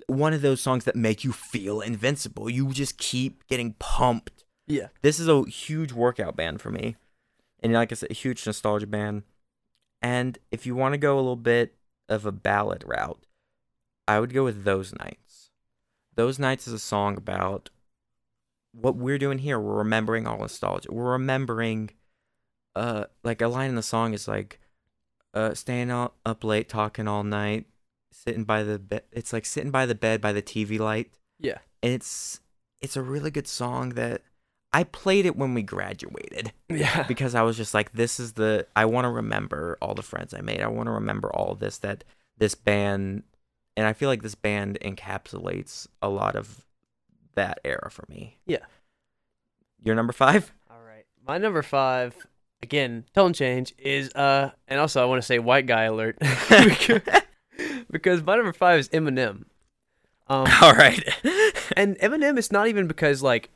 one of those songs that make you feel invincible. You just keep getting pumped. Yeah. this is a huge workout band for me. And like i said a huge nostalgia band. And if you want to go a little bit of a ballad route i would go with those nights. Those nights is a song about what we're doing here. We're remembering all nostalgia. We're remembering uh like a line in the song is like uh staying up late talking all night sitting by the bed it's like sitting by the bed by the tv light Yeah. and it's it's a really good song that I played it when we graduated Yeah. because I was just like, this is the I want to remember all the friends I made. I want to remember all this that this band, and I feel like this band encapsulates a lot of that era for me. Yeah. Your number five? All right. My number five, again, tone change, is uh and also I want to say white guy alert. because, my number five is Eminem. Um all right. and Eminem is not even because like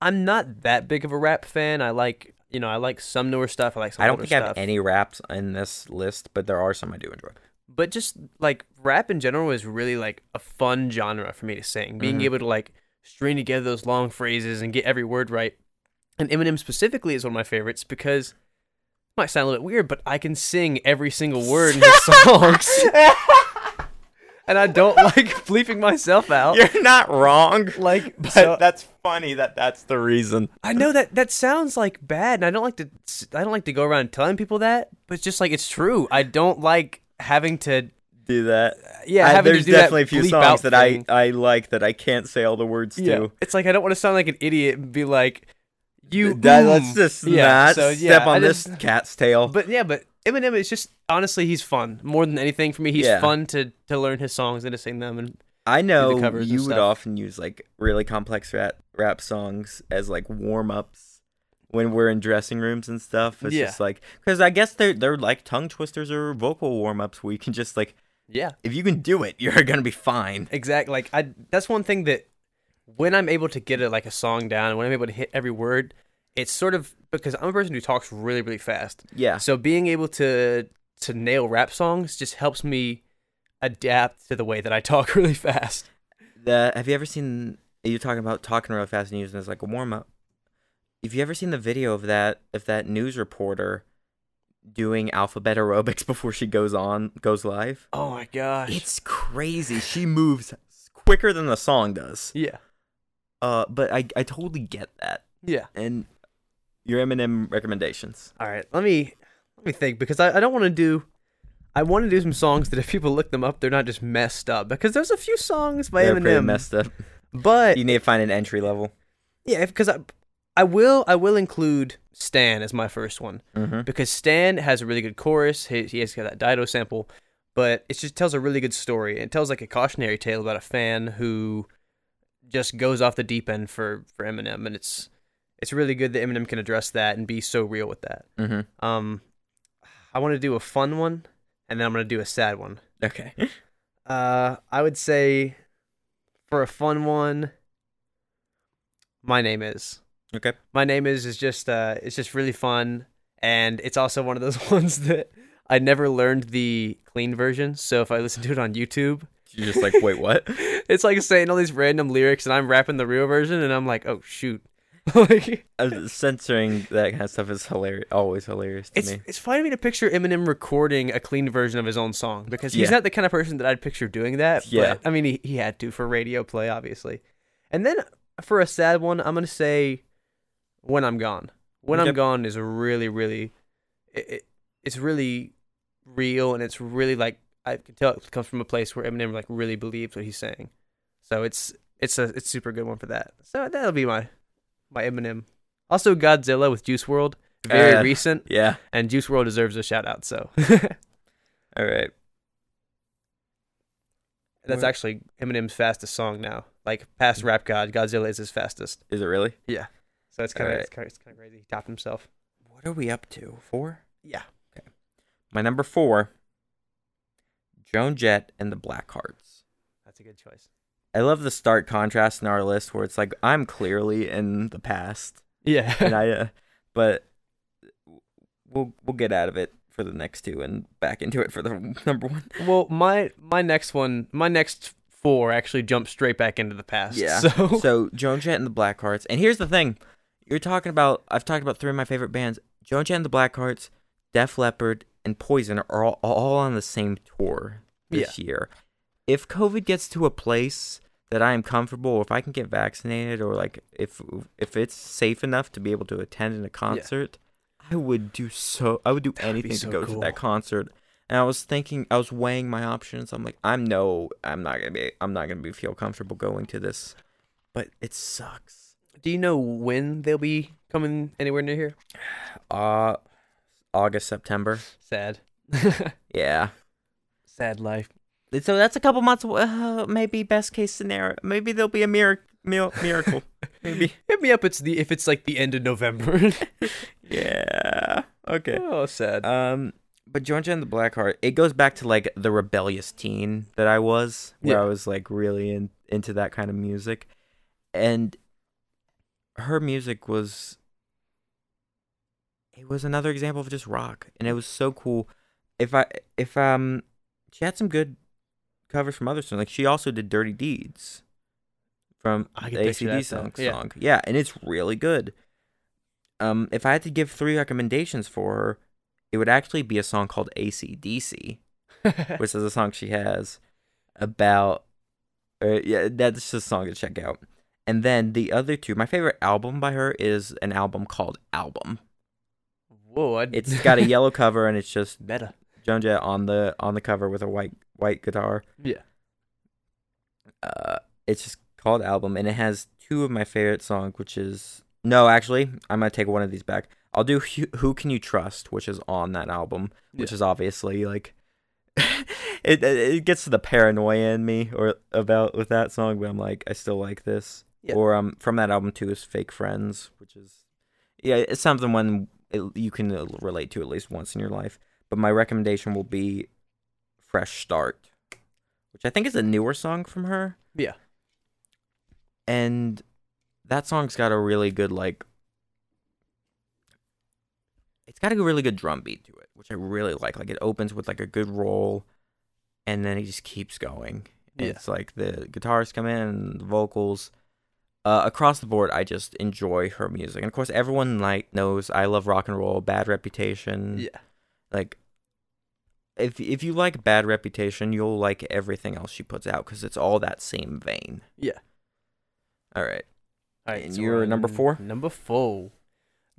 I'm not that big of a rap fan. I like you know, I like some newer stuff, I like some I don't think I have any raps in this list, but there are some I do enjoy. but just like rap in general is really like a fun genre for me to sing. Being Mhm. able to like string together those long phrases and get every word right. And Eminem specifically is one of my favorites because it might sound a little bit weird, but I can sing every single word in his songs. And I don't like bleeping myself out. You're not wrong. like But so- that's funny that that's the reason. I know that that sounds like bad, and I don't like to. I don't like to go around telling people that, but it's just like it's true. I don't like having to. Do that. Yeah, I- there's definitely a few songs that thing. I I like that I can't say all the words Yeah, to. it's like I don't want to sound like an idiot and be like, "You." That- let's mm." just Yeah, not so, step yeah, I on this cat's tail. But yeah, but Eminem is just honestly, he's fun more than anything for me. He's Yeah. fun to to learn his songs and to sing them, and I know and you would often use like really complex rap rap songs as like warm ups when we're in dressing rooms and stuff. It's Yeah. just like because I guess they're they're like tongue twisters or vocal warm ups where you can just like Yeah. if you can do it, you're gonna be fine. Exactly. Like I that's one thing that when I'm able to get a like a song down, when I'm able to hit every word, it's sort of because I'm a person who talks really really fast. Yeah. So being able to to nail rap songs just helps me adapt to the way that I talk really fast. The have you ever seen? You're talking about talking really fast and using it as like a warm up. Have you ever seen the video of that of that news reporter doing alphabet aerobics before she goes on goes live? Oh my gosh. It's crazy. She moves quicker than the song does. yeah. Uh, but I I totally get that. Yeah. And your Eminem recommendations. All right. Let me let me think because I, I don't want to do I want to do some songs that if people look them up, they're not just messed up. Because there's a few songs by Eminem. They're pretty Eminem, messed up. but You need to find an entry level. yeah, because I I will I will include Stan as my first one Mm-hmm. because Stan has a really good chorus. He, he has got that Dido sample, but it just tells a really good story. It tells like a cautionary tale about a fan who just goes off the deep end for for Eminem, and it's it's really good that Eminem can address that and be so real with that. Mm-hmm. Um, I want to do a fun one, and then I'm gonna do a sad one. Okay. Uh, I would say for a fun one, my name is. Okay. My name is is just uh, it's just really fun, and it's also one of those ones that I never learned the clean version. So if I listen to it on YouTube, You're just like, wait, what? it's like saying all these random lyrics, and I'm rapping the real version, and I'm like, oh shoot, like Uh, censoring that kind of stuff is hilarious. Always hilarious to it's me. it's funny to me to picture Eminem recording a clean version of his own song because he's Yeah. not the kind of person that I'd picture doing that. Yeah. But, I mean, he, he had to for radio play, obviously. And then for a sad one, I'm gonna say "When I'm Gone." "When I'm Gone" is really, really, it, it, it's really real, and it's really like I can tell it comes from a place where Eminem like really believes what he's saying. So it's it's a it's a super good one for that. So that'll be my my Eminem. Also, Godzilla with Juice WRLD, very Uh, recent Yeah. and Juice WRLD deserves a shout out. So All right. that's Where- actually Eminem's fastest song now. Like past Rap God, Godzilla is his fastest. Is it really? Yeah. So it's kind of Alright. it's kind of it's kind of crazy. He topped himself. What are we up to? Four? Yeah. Okay. My number four Joan Jett and the Blackhearts. That's a good choice. I love the stark contrast in our list where it's like, I'm clearly in the past. Yeah. And I, uh, but we'll, we'll get out of it for the next two and back into it for the number one. well, my my next one, my next four actually jump straight back into the past. Yeah. So, So Joan Jett and the Blackhearts. And here's the thing. You're talking about I've talked about three of my favorite bands. Joan Jett and the Blackhearts, Def Leppard, and Poison are all, all on the same tour this year. If COVID gets to a place that I am comfortable, or if I can get vaccinated, or like if if it's safe enough to be able to attend in a concert, I would do so. I would do That would anything so to go cool. to that concert. And I was thinking, I was weighing my options. I'm like, I'm no, I'm not gonna be, I'm not gonna be feel comfortable going to this, but it sucks. do you know when they'll be coming anywhere near here? Uh, August, September. Sad. Yeah. Sad life. So that's a couple months. Uh, maybe best case scenario. Maybe there'll be a miracle. Miracle. maybe. Hit me up. It's the if it's like the end of November. Yeah. Okay. oh, sad. Um, but Joan Jett and the Blackheart, it goes back to like the rebellious teen that I was, where Yeah. I was like really in, into that kind of music, and her music was. It was another example of just rock, and it was so cool. If I if um, she had some good covers from other songs. Like she also did "Dirty Deeds" from I the ACD song. Yeah. song. Yeah, and it's really good. Um, if I had to give three recommendations for her, it would actually be a song called ACDC, which is a song she has about. Uh, yeah, that's just a song to check out. And then the other two, my favorite album by her is an album called Album. Whoa, I, It's got a yellow cover and it's just meta. Joan Jett on the on the cover with a white white guitar. Yeah. Uh, it's just called Album and it has two of my favorite songs, which is no, actually, I'm gonna take one of these back. I'll do Who, Can You Trust, which is on that album, which Yeah. is obviously like it, it gets to the paranoia in me or about with that song, but I'm like I still like this. Yeah. Or um from that album too is Fake Friends, which is Yeah, it's something when it, you can relate to at least once in your life. But my recommendation will be "Fresh Start," which I think is a newer song from her. Yeah. and that song's got a really good like. It's got a really good drum beat to it, which I really like. Like it opens with like a good roll, and then it just keeps going. Yeah. It's like the guitars come in, and the vocals. Uh, across the board, I just enjoy her music, and of course, everyone like knows I love rock and roll. Bad Reputation, Yeah. Like if if you like Bad Reputation, you'll like everything else she puts out because it's all that same vein. Yeah. All right. All right, And so you're number four? Number four.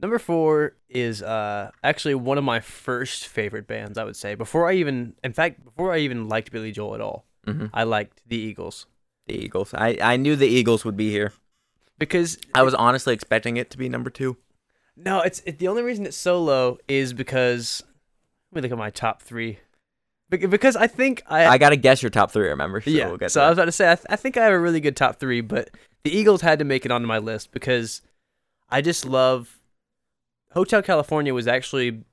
Number four is uh actually one of my first favorite bands. I would say before I even, in fact, before I even liked Billy Joel at all, Mm-hmm. I liked the Eagles The Eagles. I I knew the Eagles would be here. because I was honestly expecting it to be number two. no, it's it, the only reason it's so low is because let me look at my top three. Bec- Because I think I, I gotta guess your top three. Remember? So yeah. We'll so there. I was about to say I, th- I think I have a really good top three, but the Eagles had to make it onto my list because I just love Hotel California was actually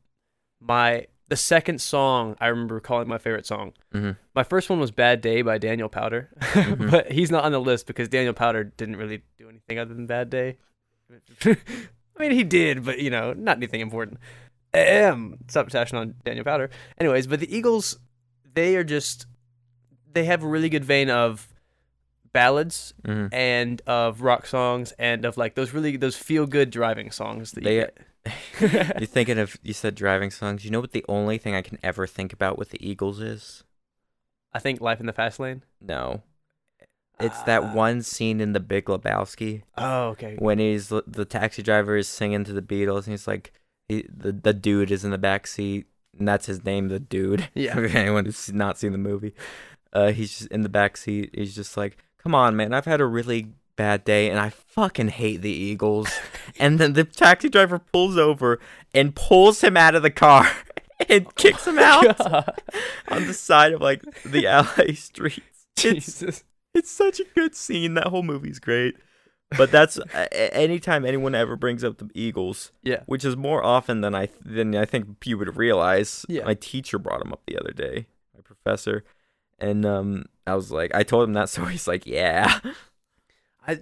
my the second song I remember calling my favorite song. Mhm. My first one was Bad Day by Daniel Powter, Mhm. but he's not on the list because Daniel Powter didn't really do anything other than Bad Day. I mean, he did, but you know, not anything important. Um, stop on Daniel Powter. Anyways, but the Eagles, they are just they have a really good vein of ballads Mhm. and of rock songs and of like those really those feel good driving songs that They- you get. You're thinking of you said driving songs. You know what the only thing I can ever think about with the Eagles is? I think Life in the Fast Lane. No. It's Ah. that one scene in The Big Lebowski Oh, okay. when he's the taxi driver is singing to the Beatles and he's like, he, the the dude is in the back seat and that's his name, the dude. Yeah. For anyone who's not seen the movie, uh, he's just in the back seat. He's just like, "Come on, man, I've had a really bad day and I fucking hate the Eagles." and then the taxi driver pulls over and pulls him out of the car and kicks him out on the side of like the LA streets. It's Jesus. it's such a good scene. That whole movie's great. But that's anytime anyone ever brings up the Eagles, Yeah. which is more often than I than I think you would realize. Yeah. My teacher brought him up the other day, my professor, and um, I was like, I told him that, so he's like, yeah, I,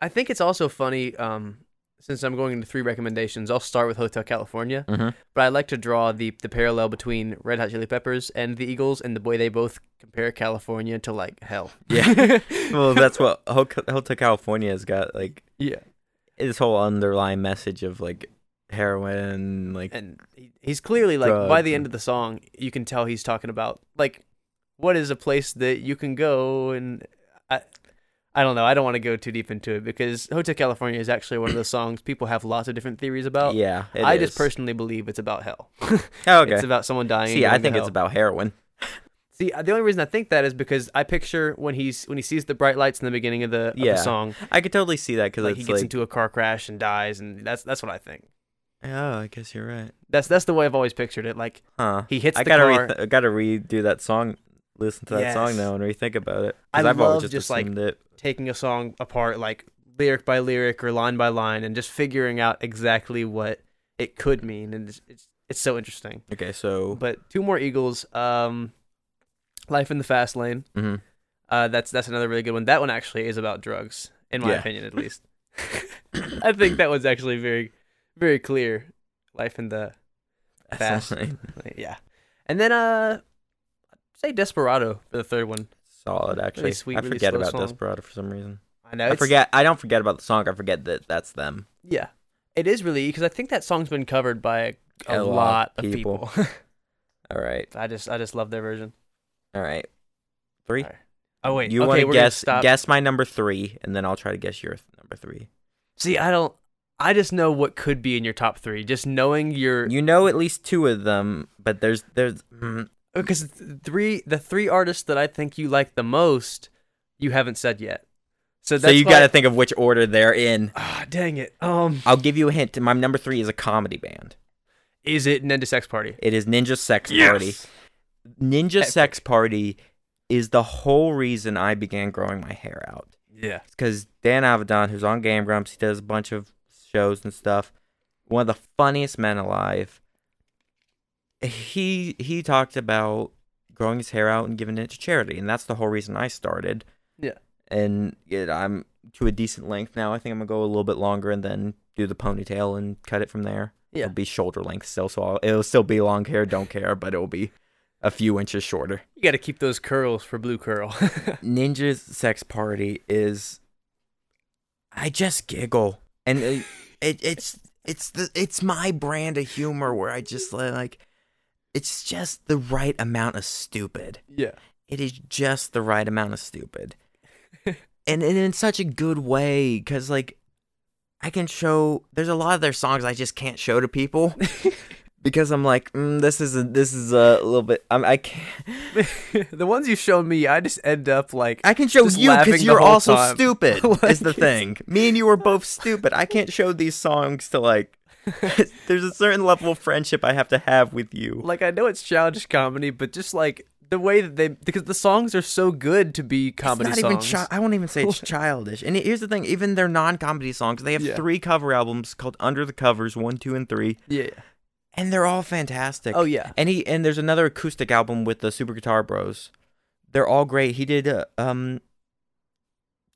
I think it's also funny. Um, since I'm going into three recommendations, I'll start with Hotel California. mm-hmm. But I like to draw the the parallel between Red Hot Chili Peppers and the Eagles, and the way they both compare California to like hell. Yeah. well, that's what Ho- Hotel California has got like yeah. this whole underlying message of like heroin, like and he's clearly like by the end of the song you can tell he's talking about like what is a place that you can go and i i don't know i don't want to go too deep into it because hotel california is actually one of those songs people have lots of different theories about yeah. i just personally believe it's about hell Oh, okay. it's about someone dying See, I think it's about heroin. see the only reason i think that is because i picture when he's when he sees the bright lights in the beginning of the, of Yeah. the song I could totally see that because like he gets like, into a car crash and dies and that's that's what i think oh, I guess you're right. that's that's the way i've always pictured it like Huh. he hits I the gotta car re- I gotta redo that song, listen to that Yes. song now, and rethink about it. I I've always love just, just, like, it. taking a song apart like lyric by lyric or line by line and just figuring out exactly what it could mean and it's it's, it's so interesting Okay, so but two more eagles um life in the fast lane mhm. uh that's that's another really good one that one actually is about drugs in my Yeah. opinion at least i think that was actually very very clear life in the fast fine. yeah and then uh say desperado for the third one solid actually. sweet, I really forget about song. Desperado for some reason. i know I forget. I don't forget about the song. I forget that that's them. Yeah, it is really because I think that song's been covered by a, A lot lot of people. people. All right, I just I just love their version. all right. Three. All right. Oh wait, you okay, want to guess guess my number three, and then I'll try to guess your number three. See, I don't. I just know what could be in your top three. Just knowing your You know at least two of them, but there's there's mm, because three the three artists that I think you like the most, you haven't said yet. So so you got to think of which order they're in. Ah, dang it. Um, I'll give you a hint. My number three is a comedy band. is it Ninja Sex Party? It is Ninja Sex Party. Ninja Epic. Sex Party is the whole reason I began growing my hair out. Yeah. Because Dan Avidan, who's on Game Grumps, he does a bunch of shows and stuff. one of the funniest men alive. He he talked about growing his hair out and giving it to charity, and that's the whole reason I started. Yeah. And it, I'm to a decent length now. I think I'm gonna go a little bit longer and then do the ponytail and cut it from there. Yeah. It'll be shoulder length still, so I'll, it'll still be long hair. Don't care, but it will be a few inches shorter. You got to keep those curls for blue curl. Ninja's sex party is I just giggle and it, it it's it's the it's my brand of humor where I just like it's just the right amount of stupid. yeah. It is just the right amount of stupid. and, and in such a good way cuz like I can show there's a lot of their songs I just can't show to people because I'm like mm, this is a, this is a little bit I'm, I can't the ones you showed me, I just end up like I can show you because you're also time. stupid. is the thing. Me and you are both stupid. I can't show these songs to like. there's a certain level of friendship I have to have with you. like I know it's childish comedy, but just like the way that they because the songs are so good to be comedy it's not songs. even. Chi- I won't even say it's childish. And here's the thing: even their non-comedy songs, they have Yeah. three cover albums called Under the Covers, one, two, and three, yeah. and they're all fantastic. Oh yeah. And he and there's another acoustic album with the Super Guitar Bros. They're all great. He did uh, um,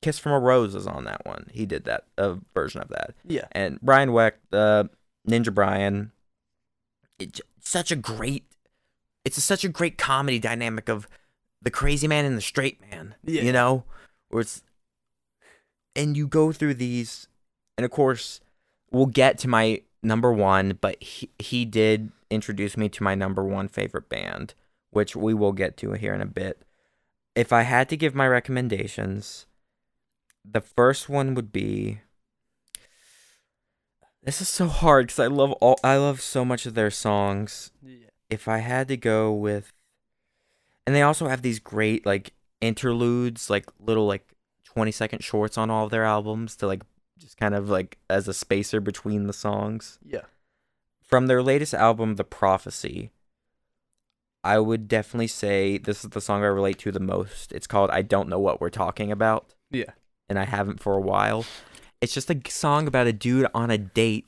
"Kiss from a Rose" is on that one. He did that a version of that. Yeah. and Brian Wecht, uh, Ninja Brian. It's such a great. It's such a great comedy dynamic of the crazy man and the straight man. Yeah. You know, where it's, and you go through these, and of course, we'll get to my number one, but he he did introduce me to my number one favorite band, which we will get to here in a bit. If I had to give my recommendations, the first one would be this is so hard because I love all I love so much of their songs. Yeah. If I had to go with, and they also have these great like interludes, like little like twenty second shorts on all of their albums to like just kind of like as a spacer between the songs. Yeah. From their latest album, The Prophecy, I would definitely say this is the song I relate to the most. It's called I Don't Know What We're Talking About Yeah. And I haven't for a while. It's just a song about a dude on a date,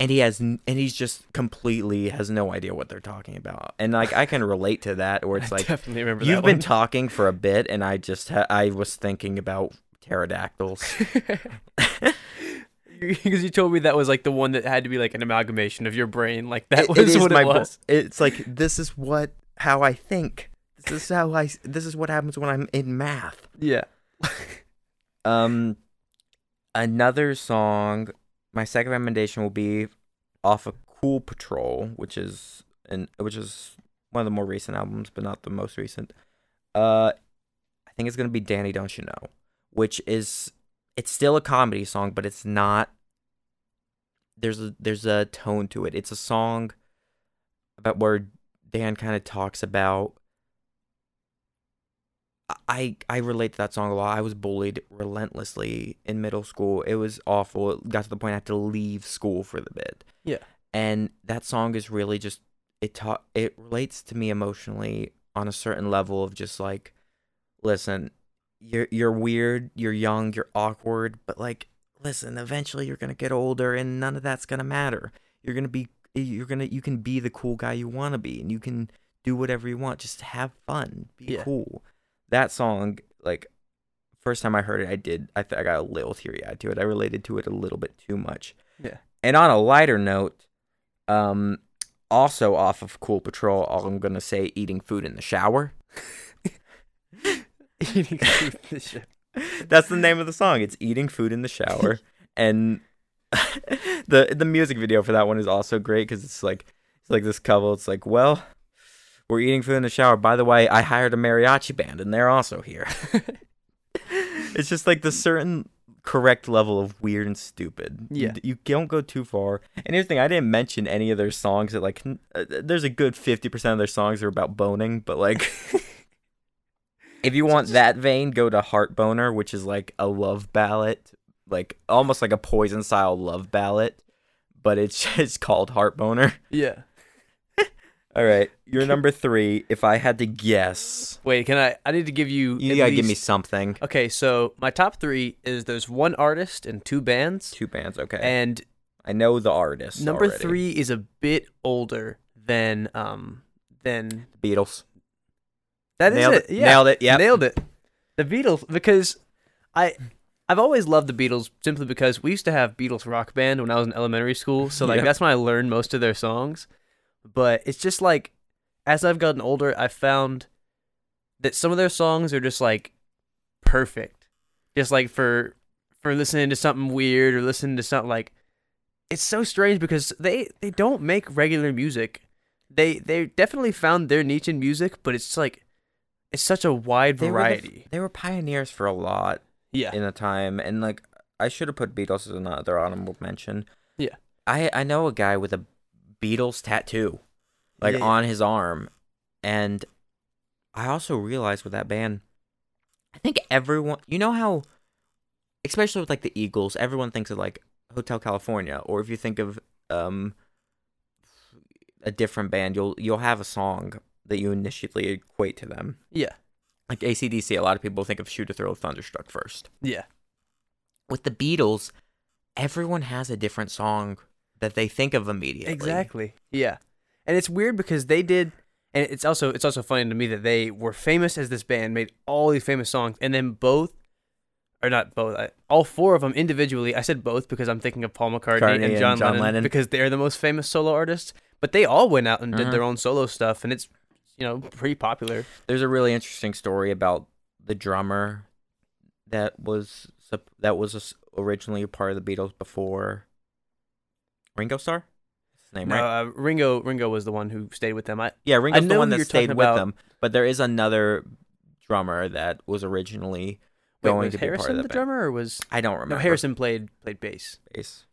and he has and he's just completely has no idea what they're talking about. And like I can relate to that, where it's like definitely remember you've been talking for a bit, and I just ha- I was thinking about pterodactyls. because you told me that was like the one that had to be like an amalgamation of your brain. Like that It- was it is what my it was. It's like this is what how I think. This is how I. This is what happens when I'm in math. Yeah. Um, another song. My second recommendation will be off of Cool Patrol, which is and which is one of the more recent albums, but not the most recent. Uh, I think it's gonna be Danny, Don't You Know, which is it's still a comedy song, but it's not. There's a there's a tone to it. It's a song about where Dan kind of talks about I I relate to that song a lot. I was bullied relentlessly in middle school. It was awful. It got to the point I had to leave school for the bit. Yeah. And that song is really just it ta- it relates to me emotionally on a certain level of just like listen, you're you're weird, you're young, you're awkward, but like listen, eventually you're going to get older and none of that's going to matter. You're going to be you're going to you can be the cool guy you want to be and you can do whatever you want. Just have fun. Be Yeah. cool. That song, like, first time I heard it, I did. I th- I got a little teary eyed to it. I related to it a little bit too much. Yeah. And on a lighter note, um, also off of Cool Patrol, all I'm gonna say, eating food in the shower. Eating food in the shit. That's the name of the song. It's eating food in the shower, and the the music video for that one is also great because it's like it's like this couple. It's like, well, we're eating food in the shower. By the way, I hired a mariachi band, and they're also here. it's just like the certain correct level of weird and stupid. You- Yeah. you, don't go too far. And here's the thing: I didn't mention any of their songs. That like, uh, there's a good fifty percent of their songs are about boning, but like. If you want that vein, go to Heart Boner, which is like a love ballad, like almost like a poison style love ballad, but it's it's called Heart Boner. Yeah. All right, you're number three. If I had to guess, Wait, can I? I need to give you. you gotta give me something. Okay, so my top three is there's one artist and two bands, Two bands, okay. and I know the artist. Number already. three is a bit older than um than the Beatles. that is Nailed it. it. Yeah, Nailed it. Yep. nailed it. The Beatles because I I've always loved the Beatles simply because we used to have Beatles rock band when I was in elementary school. So like Yeah. that's when I learned most of their songs. But it's just like as I've gotten older, I found that some of their songs are just like perfect. Just like for for listening to something weird or listening to something like it's so strange because they they don't make regular music. They they definitely found their niche in music, but it's like it's such a wide They were, the- variety. they were pioneers for a lot yeah. in a time, and like I should have put Beatles as another honorable mention. Yeah. I I know a guy with a Beatles tattoo, like Yeah. on his arm, and I also realized with that band, I think everyone, you know how, especially with like the Eagles, everyone thinks of like Hotel California, or if you think of um a different band, you'll you'll have a song that you initially equate to them. Yeah. Like ACDC, a lot of people think of Shoot to Thrill Thunderstruck first. Yeah. With the Beatles, everyone has a different song that they think of immediately. Exactly. Yeah. And it's weird because they did and it's also it's also funny to me that they were famous as this band, made all these famous songs, and then both or not both, I- all four of them individually. I said both because I'm thinking of Paul McCartney, McCartney and and John, John Lennon, Lennon. because they're the most famous solo artists. But they all went out and did Uh-huh. their own solo stuff, and it's you know pretty popular. There's a really interesting story about the drummer that was that was originally a part of the Beatles before Ringo Starr. His name, No, right? uh, Ringo Ringo was the one who stayed with them. I Yeah, Ringo's the know one that stayed with about. them, but there is another drummer that was originally wait, going was to be part of the the band. drummer or was I don't remember. no Harrison played played bass. bass.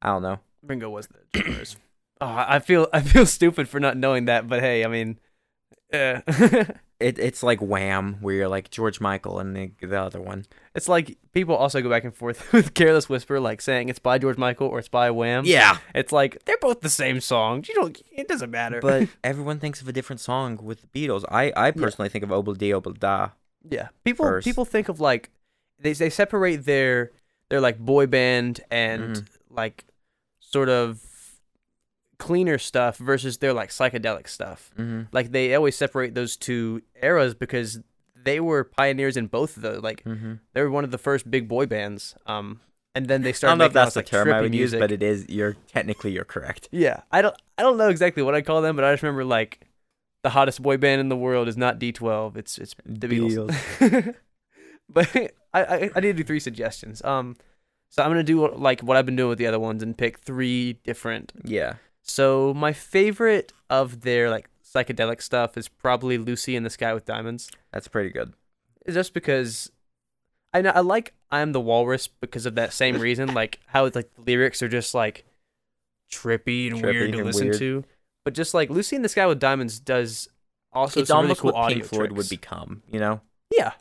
I don't know. Ringo was the drummer. oh, I I feel I feel stupid for not knowing that, but hey, I mean, uh, It, it's like Wham, where you're like George Michael and the, the other one. it's like people also go back and forth with "Careless Whisper," like saying it's by George Michael or it's by Wham. Yeah, it's like they're both the same song. You don't. It doesn't matter. but everyone thinks of a different song with the Beatles. I, I personally think of Obla Di Obla Da. yeah, people first. people think of like they they separate their their like boy band and Mhm. like sort of cleaner stuff versus their like psychedelic stuff. Mm-hmm. like they always separate those two eras because they were pioneers in both of those. Like Mm-hmm. they were one of the first big boy bands. Um, and then they started. I don't know if that's the like, term I would music. use, but it is. You're technically you're correct. yeah, I don't I don't know exactly what I call them, but I just remember like the hottest boy band in the world is not D12. It's it's the Beatles. but I, I I need to do three suggestions. Um, so I'm gonna do like what I've been doing with the other ones and pick three different Yeah. So my favorite of their like psychedelic stuff is probably Lucy in the Sky with Diamonds. That's pretty good. Just because I know I like I'm the Walrus because of that same reason, like how it's like the lyrics are just like trippy and Trippy weird to and listen weird. to. But just like Lucy in the Sky with Diamonds does also it's some really cool what Pink Floyd tricks. would become. You know. Yeah,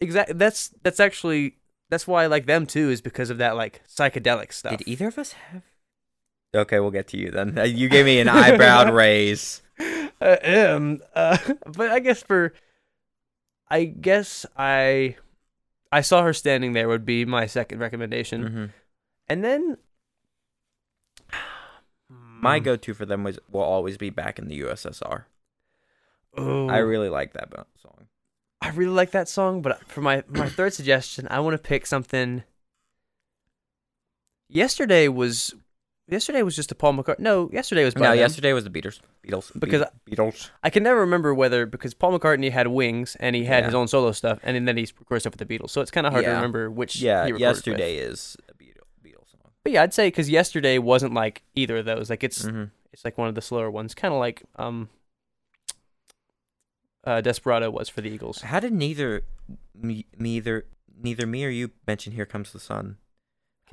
exactly. That's that's actually that's why I like them too is because of that like psychedelic stuff. Did either of us have? Okay, we'll get to you then. Uh, You gave me an eyebrow raise. uh, um, uh, but I guess for, I guess I, I saw her standing there would be my second recommendation, hmm and then My Mm. go-to for them was will always be back in the USSR. Ooh, I really like that song. I really like that song, but for my my third suggestion, I want to pick something. Yesterday was, yesterday was just a Paul McCartney. No, yesterday was by No, them. yesterday was the Beatles. Beatles. Because Be- Beatles. I can never remember whether because Paul McCartney had Wings and he had Yeah. his own solo stuff, and then he recorded stuff with the Beatles. So it's kind of hard to Yeah. remember which. Yeah, he recorded with. yesterday is a Beatles, Beatles song. But yeah, I'd say because yesterday wasn't like either of those. Like it's hmm it's like one of the slower ones, kind of like um, uh, Desperado was for the Eagles. How did neither me, neither neither me or you mention "Here Comes the Sun"?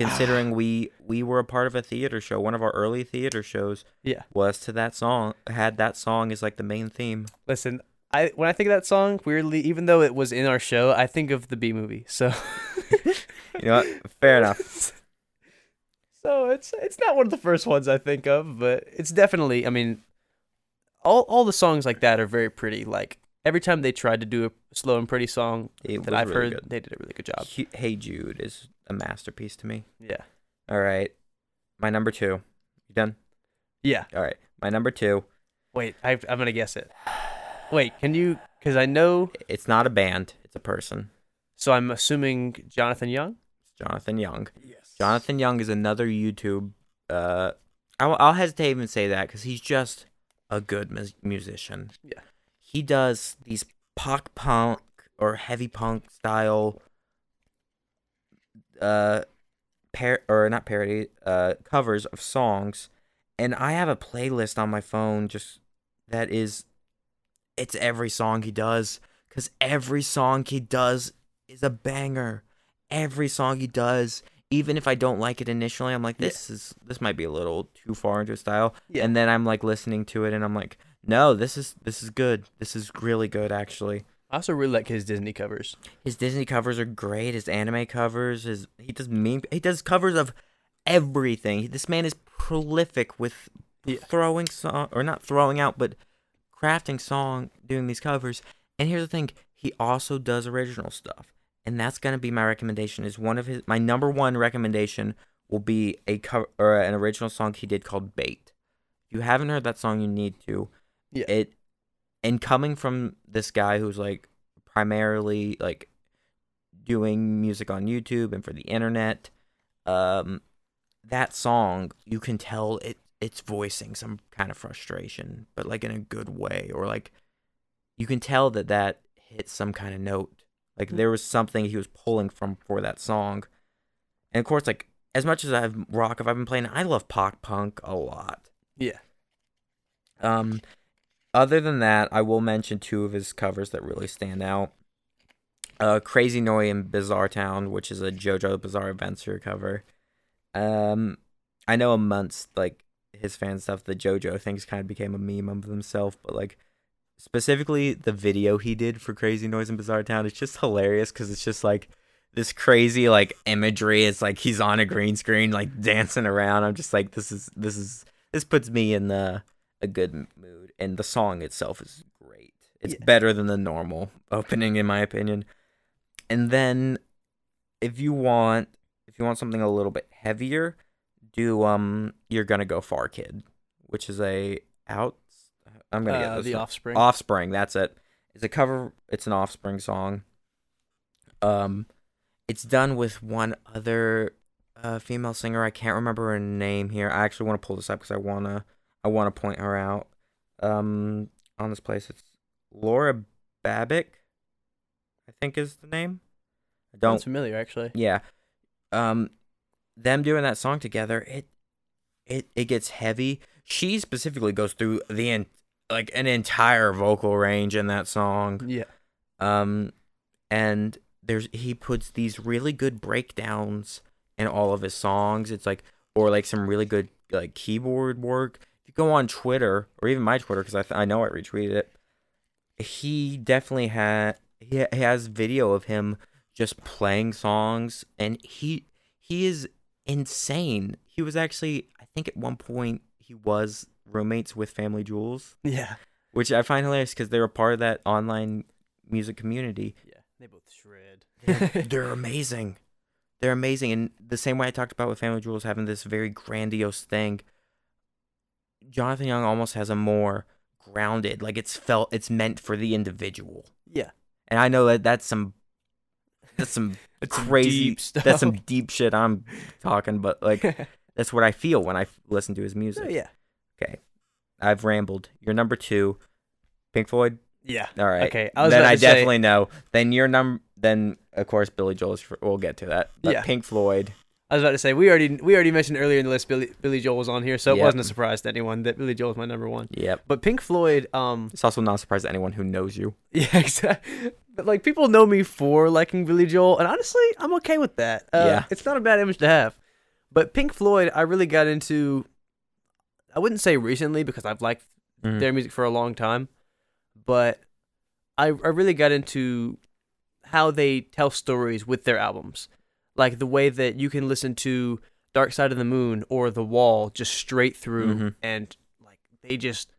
Considering we we were a part of a theater show, one of our early theater shows Yeah. was to that song. Had that song as like the main theme. Listen, I when I think of that song, weirdly, even though it was in our show, I think of the Bee Movie. So You know what? Fair enough. So it's it's not one of the first ones I think of, but it's definitely. I mean, all all the songs like that are very pretty. Like every time they tried to do a slow and pretty song It that I've really heard, good. they did a really good job. Hey Jude is a masterpiece to me. Yeah. All right. my number two. You done? Yeah. All right. My number two. Wait, I, I'm gonna guess it. Wait, can you? Because I know. It's not a band. It's a person. So I'm assuming Jonathan Young. It's Jonathan Young. Yes. Jonathan Young is another YouTube. Uh, I'll, I'll hesitate to even say that because he's just a good mus- musician. Yeah. He does these pop punk or heavy punk style, uh, par or not parody, uh, covers of songs, and I have a playlist on my phone just that is, it's every song he does because every song he does is a banger. Every song he does, even if I don't like it initially, I'm like, Yeah. this is this might be a little too far into style. Yeah. And then I'm like listening to it, and I'm like, no, this is this is good. This is really good, actually. I also really like his Disney covers. His Disney covers are great. His anime covers, his he does meme, he does covers of everything. This man is prolific with Yeah. throwing song or not throwing out, but crafting song, doing these covers. And here's the thing: he also does original stuff, and that's gonna be my recommendation. Is one of his my number one recommendation will be a cover or an original song he did called "Bait." If you haven't heard that song, you need to. Yeah. It and coming from this guy who's like primarily like doing music on YouTube and for the internet, um, that song you can tell it it's voicing some kind of frustration, but like in a good way, or like you can tell that that hits some kind of note. Like there was something he was pulling from for that song, and of course, like as much as I've rock, if I've been playing, I love pop punk a lot. Yeah. Um, other than that, I will mention two of his covers that really stand out. Uh, Crazy Noi and Bizarre Town, which is a JoJo Bizarre Adventure cover. Um, I know amongst like his fan stuff, the JoJo things kind of became a meme of himself, but like specifically the video he did for Crazy Noise and Bizarre Town, it's just hilarious because it's just like this crazy like imagery. It's like he's on a green screen, like dancing around. I'm just like, this is this is this puts me in the a good mood, and the song itself is great. It's Yeah. better than the normal opening, in my opinion. And then, if you want, if you want something a little bit heavier, do um, you're gonna go Far Kid, which is a out. I'm gonna Uh, get the one. Offspring. Offspring. That's it. It's a cover. It's an Offspring song. Um, it's done with one other uh, female singer. I can't remember her name here. I actually want to pull this up because I wanna I want to point her out. Um, on this place, it's Lauren Babic. I think is the name. I don't Sounds familiar, actually. yeah. Um them doing that song together, it it it gets heavy. She specifically goes through the en- like an entire vocal range in that song. Yeah. Um and there's he puts these really good breakdowns in all of his songs. It's like or like some really good like keyboard work. If you go on Twitter or even my Twitter cuz I th- I know I retweeted it. He definitely had he, he has video of him just playing songs and he he is insane. He was actually I think at one point he was roommates with FamilyJules, Yeah. which I find hilarious cuz they were part of that online music community. Yeah. They both shred. They're, they're amazing. They're amazing and the same way I talked about with FamilyJules having this very grandiose thing. Jonathan Young almost has a more grounded, like it's felt it's meant for the individual. yeah. And I know that that's some that's some some crazy stuff. that's some deep shit I'm talking, but like that's what I feel when I f- listen to his music. Oh, yeah. Okay, I've rambled. You're number two, Pink Floyd. Yeah. All right. Okay, I was then I to say- definitely know. Then your number. Then of course Billy Joel's. We'll get to that. But Yeah. Pink Floyd. I was about to say we already we already mentioned earlier in the list Billy Billy Joel was on here, so it Yep. wasn't a surprise to anyone that Billy Joel was my number one. Yep. But Pink Floyd, um, It's also not a surprise to anyone who knows you. yeah, exactly. But like people know me for liking Billy Joel, and honestly, I'm okay with that. Uh, Yeah. it's not a bad image to have. But Pink Floyd, I really got into. I wouldn't say recently because I've liked Mhm. their music for a long time, but I I really got into how they tell stories with their albums, like the way that you can listen to Dark Side of the Moon or The Wall just straight through, Mhm. and like they just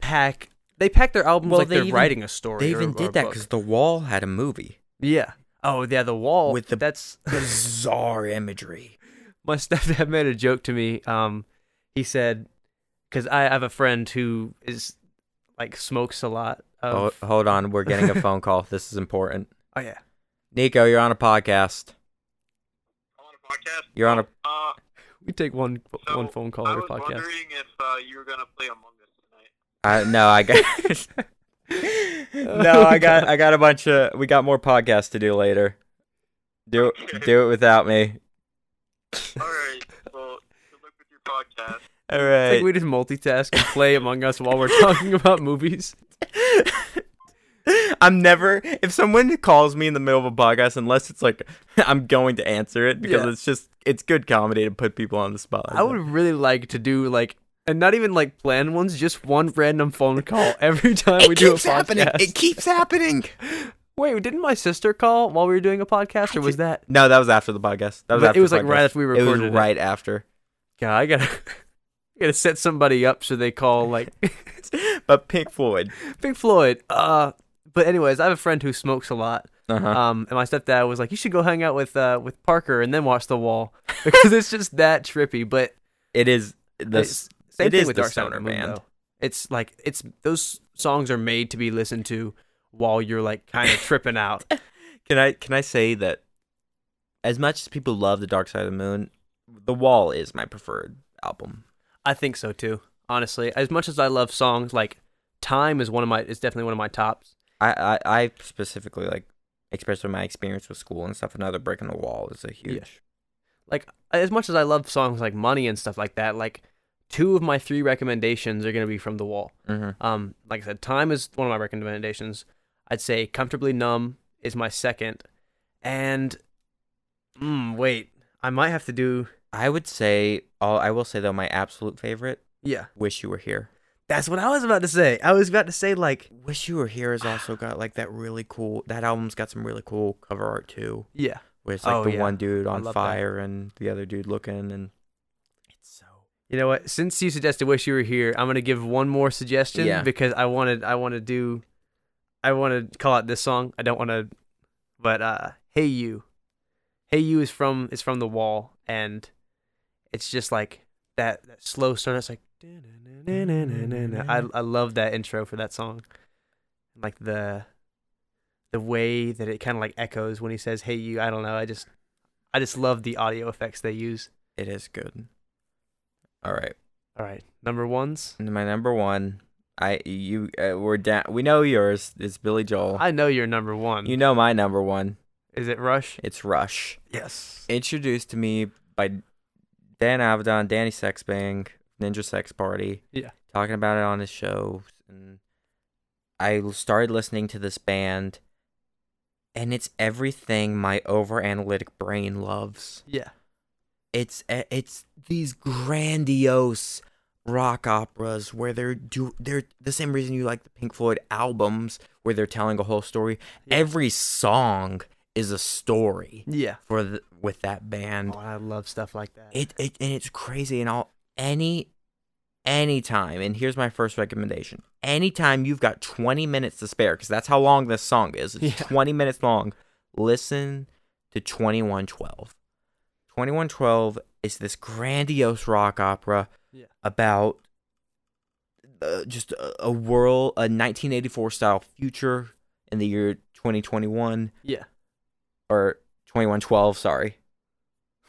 pack they pack their albums Well, like they they're even- writing a story. They or- even or did that because The Wall had a movie yeah. Oh yeah, The Wall With the- that's bizarre imagery. my stepdad made a joke to me. Um, he said, because I have a friend who is like smokes a lot. Oh, hold on, we're getting a phone call. This is important. oh yeah, Nico, you're on a podcast. On a podcast. You're on a. Uh, we take one so one phone call I every was podcast. wondering if uh, you were gonna play Among Us tonight. I no, I got. no, I got. I got a bunch of. We got more podcasts to do later. Do Okay. do it without me. All right. Well, good luck with your podcast. All It's right. like we just multitask and play Among Us while we're talking about movies. I'm never if someone calls me in the middle of a podcast unless it's like I'm going to answer it because Yeah. it's just it's good comedy to put people on the spot. I would really like to do like, and not even like planned ones, just one random phone call every time we It do a keeps happening. podcast. It keeps happening. Wait, didn't my sister call while we were doing a podcast, or was that? No, that was after the podcast. That was But after it was like right after we It recorded was it. right after. Yeah, I gotta, I gotta set somebody up so they call like But Pink Floyd. Pink Floyd. Uh, but anyways, I have a friend who smokes a lot. Uh-huh. Um, and my stepdad was like, "You should go hang out with uh with Parker and then watch The Wall because it's just that trippy." But it is the it's, same it thing with Dark Side of the Moon, band. though. It's like it's those songs are made to be listened to while you're like kind of tripping out. Can I can I say that as much as people love the Dark Side of the Moon, The Wall is my preferred album. I think so too. Honestly, as much as I love songs, like Time is one of my is definitely one of my tops. I, I, I specifically like, especially my experience with school and stuff. Another brick in the wall is a huge. Like as much as I love songs like Money and stuff like that, like two of my three recommendations are gonna be from The Wall. hmm Um, like I said, Time is one of my recommendations. I'd say Comfortably Numb is my second, and mm, wait, I might have to do I would say, all I will say though, my absolute favorite, yeah. "Wish You Were Here." That's what I was about to say. I was about to say like "Wish You Were Here" has also got like that really cool. That album's got some really cool cover art too. yeah. Where it's like Oh, the yeah. one dude on love that. fire and the other dude looking, and it's so. You know what? Since you suggested "Wish You Were Here," I'm gonna give one more suggestion Yeah. because I wanted I want to do, I want to call out this song. I don't want to, but uh, "Hey You," "Hey You" is from is from The Wall, and it's just like that, that slow start. It's like, I I love that intro for that song, like the the way that it kind of like echoes when he says "Hey You." I don't know. I just I just love the audio effects they use. It is good. All right. All right, number ones. My number one, I you uh, we're down. We know yours. It's Billy Joel. I know you're number one. you know my number one. Is it Rush? It's Rush. Yes. Introduced to me by Dan Avidan, Danny Sexbang, Ninja Sex Party. Yeah. Talking about it on his show, and I started listening to this band, and it's everything my over analytic brain loves. Yeah. it's it's these grandiose rock operas where they're do they're the same reason you like the Pink Floyd albums where they're telling a whole story. Yeah. Every song is a story Yeah. for the, with that band. Oh, I love stuff like that. It it and it's crazy and all any anytime and here's my first recommendation. Anytime you've got 20 minutes to spare cuz that's how long this song is. It's Yeah. 20 minutes long. Listen to 2112. 2112 is this grandiose rock opera Yeah. about uh, just a, a world, a 1984 style future in the year 2021 yeah. or 2112. Sorry,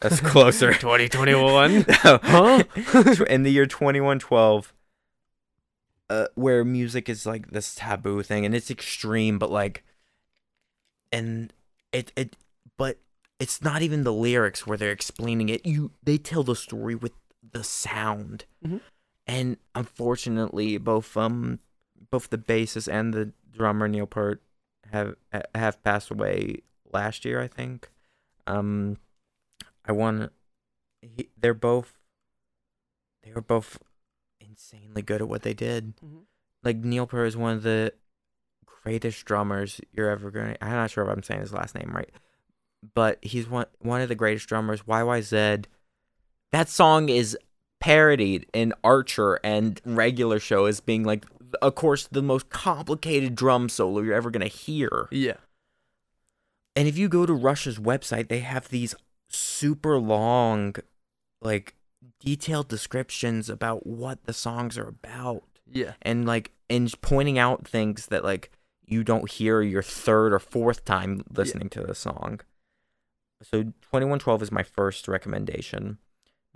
that's closer. 2021. Huh? in the year 2112, uh, where music is like this taboo thing and it's extreme, but like, and it it, but it's not even the lyrics where they're explaining it. You they tell the story with the sound, Mhm. and unfortunately, both um both the bassist and the drummer Neil Peart have have passed away last year, I think. Um, I want. He, they're both. They were both insanely good at what they did. Mhm. Like Neil Peart is one of the greatest drummers you're ever gonna. I'm not sure if I'm saying his last name right, but he's one one of the greatest drummers. YYZ. That song is parodied in Archer and regular show as being like, of course, the most complicated drum solo you're ever gonna hear. yeah. And if you go to Rush's website, they have these super long like detailed descriptions about what the songs are about Yeah. and like and pointing out things that like you don't hear your third or fourth time listening to the song. So 2112 is my first recommendation.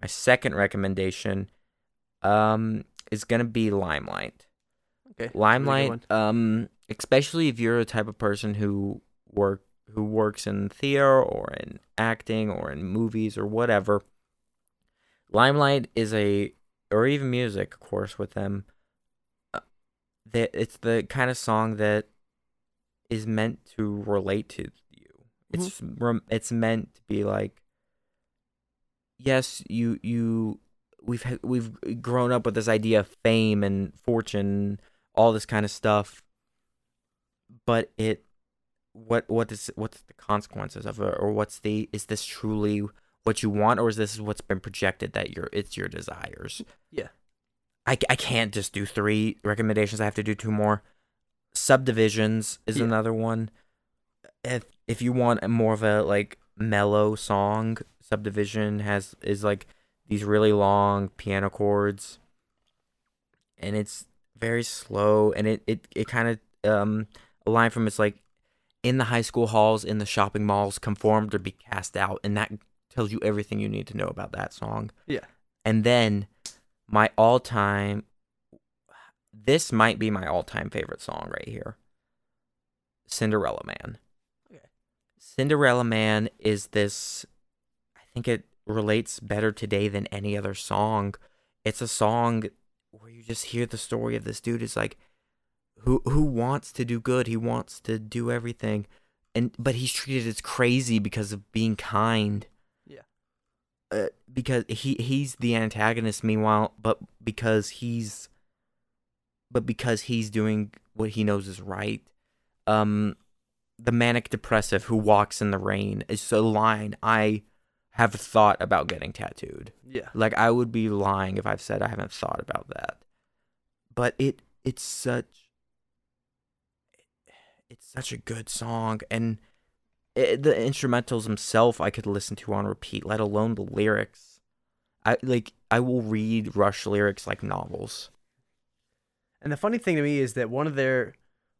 My second recommendation um is going to be Limelight. Okay. Limelight um especially if you're a type of person who work who works in theater or in acting or in movies or whatever. Limelight is a or even music, of course, with them. uh, That it's the kind of song that is meant to relate to you. It's rem- it's meant to be like, yes, you you we've we've grown up with this idea of fame and fortune, all this kind of stuff, but it what what is what's the consequences of it or what's the is this truly what you want or is this what's been projected that your it's your desires? Yeah. I, I can't just do three recommendations. I have to do two more. Subdivisions is Yeah. another one. If if you want a more of a like mellow song subdivision has is like these really long piano chords. And it's very slow and it it, it kind of um a line from it's like in the high school halls in the shopping malls conformed or be cast out and that tells you everything you need to know about that song. Yeah. and then my all-time this might be my all-time favorite song right here. Cinderella man. Okay. cinderella man is this i think it relates better today than any other song. It's a song where you just hear the story of this dude. Is like who who wants to do good he wants to do everything and but he's treated as crazy because of being kind Yeah. uh, because he he's the antagonist meanwhile but because he's but because he's doing what he knows is right um the manic depressive who walks in the rain is a line i have thought about getting tattooed Yeah. like I would be lying if I've said I haven't thought about that. But it it's such it's such a good song and it, the instrumentals themselves I could listen to on repeat, let alone the lyrics. I like I will read Rush lyrics like novels. And the funny thing to me is that one of their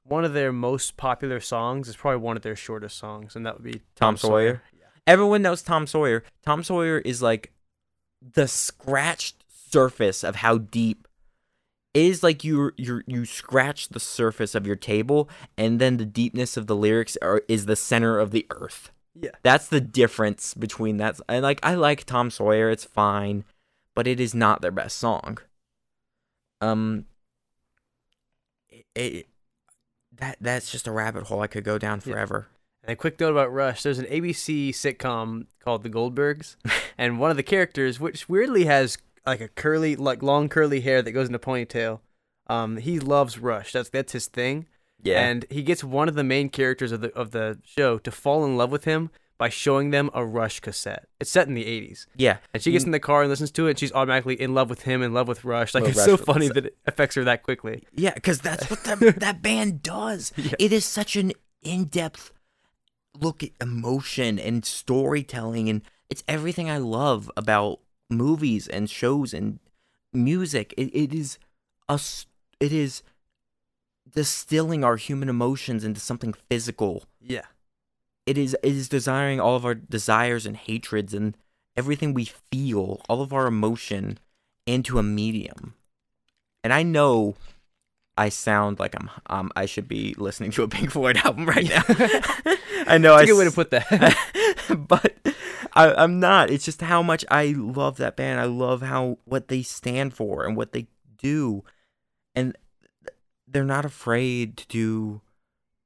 one of their most popular songs is probably one of their shortest songs, and that would be Tom Sawyer? Everyone knows Tom Sawyer. Tom Sawyer is like the scratched surface of how deep is like you you you scratch the surface of your table and then the deepness of the lyrics are is the center of the earth. Yeah. That's the difference between that and like I like Tom Sawyer, it's fine, but it is not their best song. Um it, it that that's just a rabbit hole I could go down Yeah. forever. And a quick note about Rush: there's an ABC sitcom called The Goldbergs, and one of the characters, which weirdly has like a curly, like long curly hair that goes in a ponytail, um, he loves Rush. That's that's his thing. Yeah. And he gets one of the main characters of the of the show to fall in love with him by showing them a Rush cassette. It's set in the 80s. yeah. And she gets in the car and listens to it, and she's automatically in love with him, in love with Rush. Like Love it's Rush so funny that it affects her that quickly. Yeah, because that's what that that band does. Yeah. It is such an in-depth look at emotion and storytelling, and it's everything I love about movies and shows and music. It, it is us. It is distilling our human emotions into something physical. Yeah. It is it is desiring all of our desires and hatreds and everything we feel, all of our emotion into a medium. And I know I sound like I'm um I should be listening to a Pink Floyd album right now. I know That's I a good way to put that. but I, I'm not. It's just how much I love that band. I love how what they stand for and what they do, and they're not afraid to do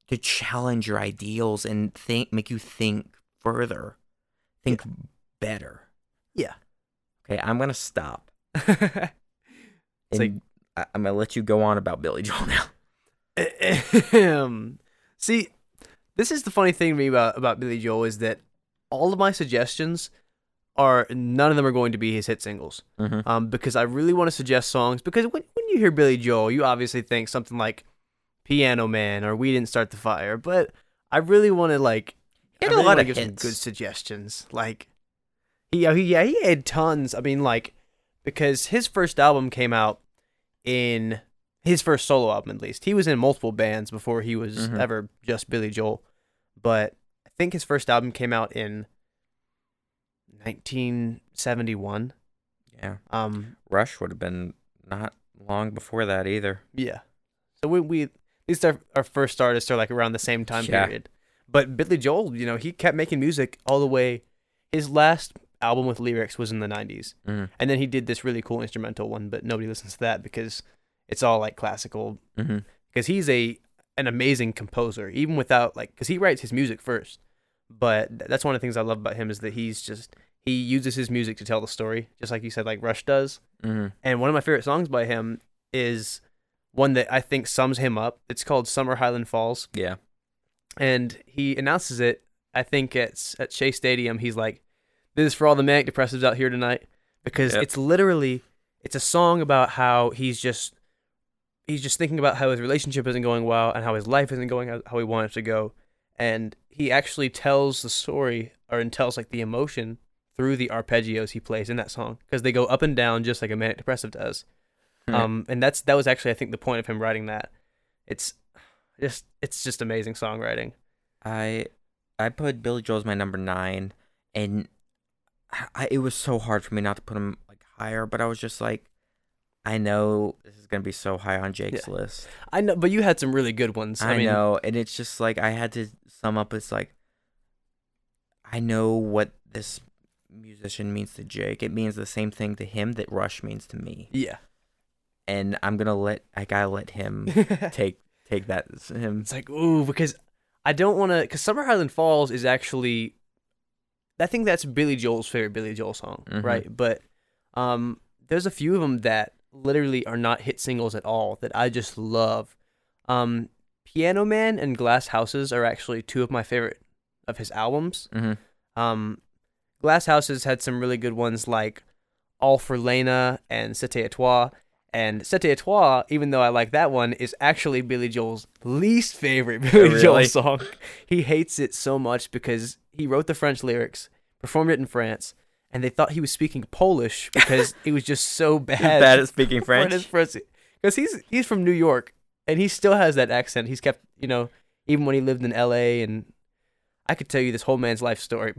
to challenge your ideals and think, make you think further, think better. Yeah. Okay, I'm gonna stop. It's like- I, I'm gonna let you go on about Billy Joel now. See, this is the funny thing to me about, about Billy Joel is that all of my suggestions are none of them are going to be his hit singles. Mhm. Um, because I really want to suggest songs because when when you hear Billy Joel, you obviously think something like Piano Man or We Didn't Start the Fire, but I really want to like He I had a lot of give some good suggestions. Like He, yeah, he, yeah, he had tons. I mean, like, because his first album came out in his first solo album, at least. He was in multiple bands before he was Mhm. ever just Billy Joel. But think his first album came out in 1971. Yeah. Um, Rush would have been not long before that either. yeah. So we, we at least our, our first artists are like around the same time Yeah. period. But Billy Joel, you know, he kept making music all the way. His last album with lyrics was in the 90s. Mhm. And then he did this really cool instrumental one, but nobody listens to that because it's all like classical. Mm-hmm. Because he's a an amazing composer, even without like, because he writes his music first. But that's one of the things I love about him is that he's just he uses his music to tell the story, just like you said, like Rush does. Mm-hmm. And one of my favorite songs by him is one that I think sums him up. It's called Summer Highland Falls Yeah. and he announces it. I think it's at Shea Stadium. He's like, "This is for all the manic depressives out here tonight," because Yep. it's literally it's a song about how he's just he's just thinking about how his relationship isn't going well and how his life isn't going how how he wants it to go, and he actually tells the story or and tells like the emotion through the arpeggios he plays in that song because they go up and down just like a manic depressive does. Hmm. Um, and that's that was actually I think the point of him writing that. It's just it's just amazing songwriting. I I put Billy Joel as my number nine, and I, it was so hard for me not to put him like higher. But I was just like, I know this is gonna be so high on Jake's list. I know, but you had some really good ones. I, I, mean, know, and it's just like I had to sum up. It's like I know what this musician means to Jake. It means the same thing to him that Rush means to me, Yeah. and I'm gonna let I gotta let him take take that him. It's like ooh because I don't want to because Summer Highland Falls is actually I think that's Billy Joel's favorite Billy Joel song, Mhm. right? But um, there's a few of them that literally are not hit singles at all that I just love. Um, Piano Man and Glass Houses are actually two of my favorite of his albums. hmm Um, Glass Houses had some really good ones like All for Leyna and C'était à Toi. And C'était à Toi, even though I like that one, is actually Billy Joel's least favorite Billy really? Joel song. He hates it so much because he wrote the French lyrics, performed it in France, and they thought he was speaking Polish because it was just so bad. Bad at speaking French. Because he's he's from New York and he still has that accent. He's kept, you know, even when he lived in L.A. and I could tell you this whole man's life story,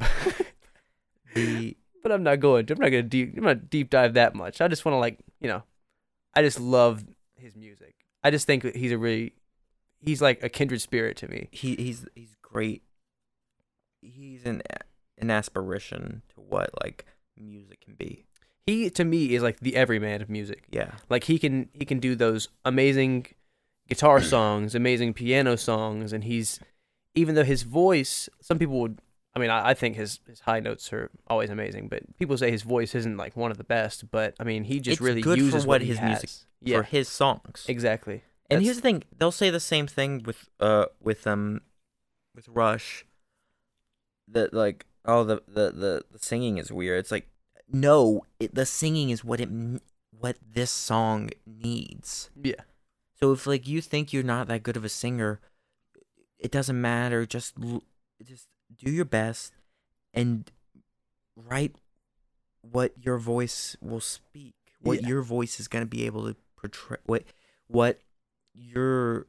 The but I'm not going. to. I'm not gonna deep. I'm not deep dive that much. I just want to like, you know, I just love his music. I just think that he's a really, he's like a kindred spirit to me. he he's he's great. He's an an aspiration to what like music can be. He to me is like the everyman of music. Yeah. Like he can he can do those amazing guitar songs, amazing piano songs, and he's even though his voice, some people would. I mean, I, I think his, his high notes are always amazing, but people say his voice isn't like one of the best. But I mean, he just It's really uses what he his has. music- Yeah, For his songs. exactly. And That's- here's the thing: they'll say the same thing with uh with um with Rush. That like oh the the the, the singing is weird. It's like no, it, the singing is what it what this song needs. Yeah. So if like you think you're not that good of a singer, it doesn't matter. Just just do your best and write what your voice will speak. What Yeah. your voice is going to be able to portray. What what your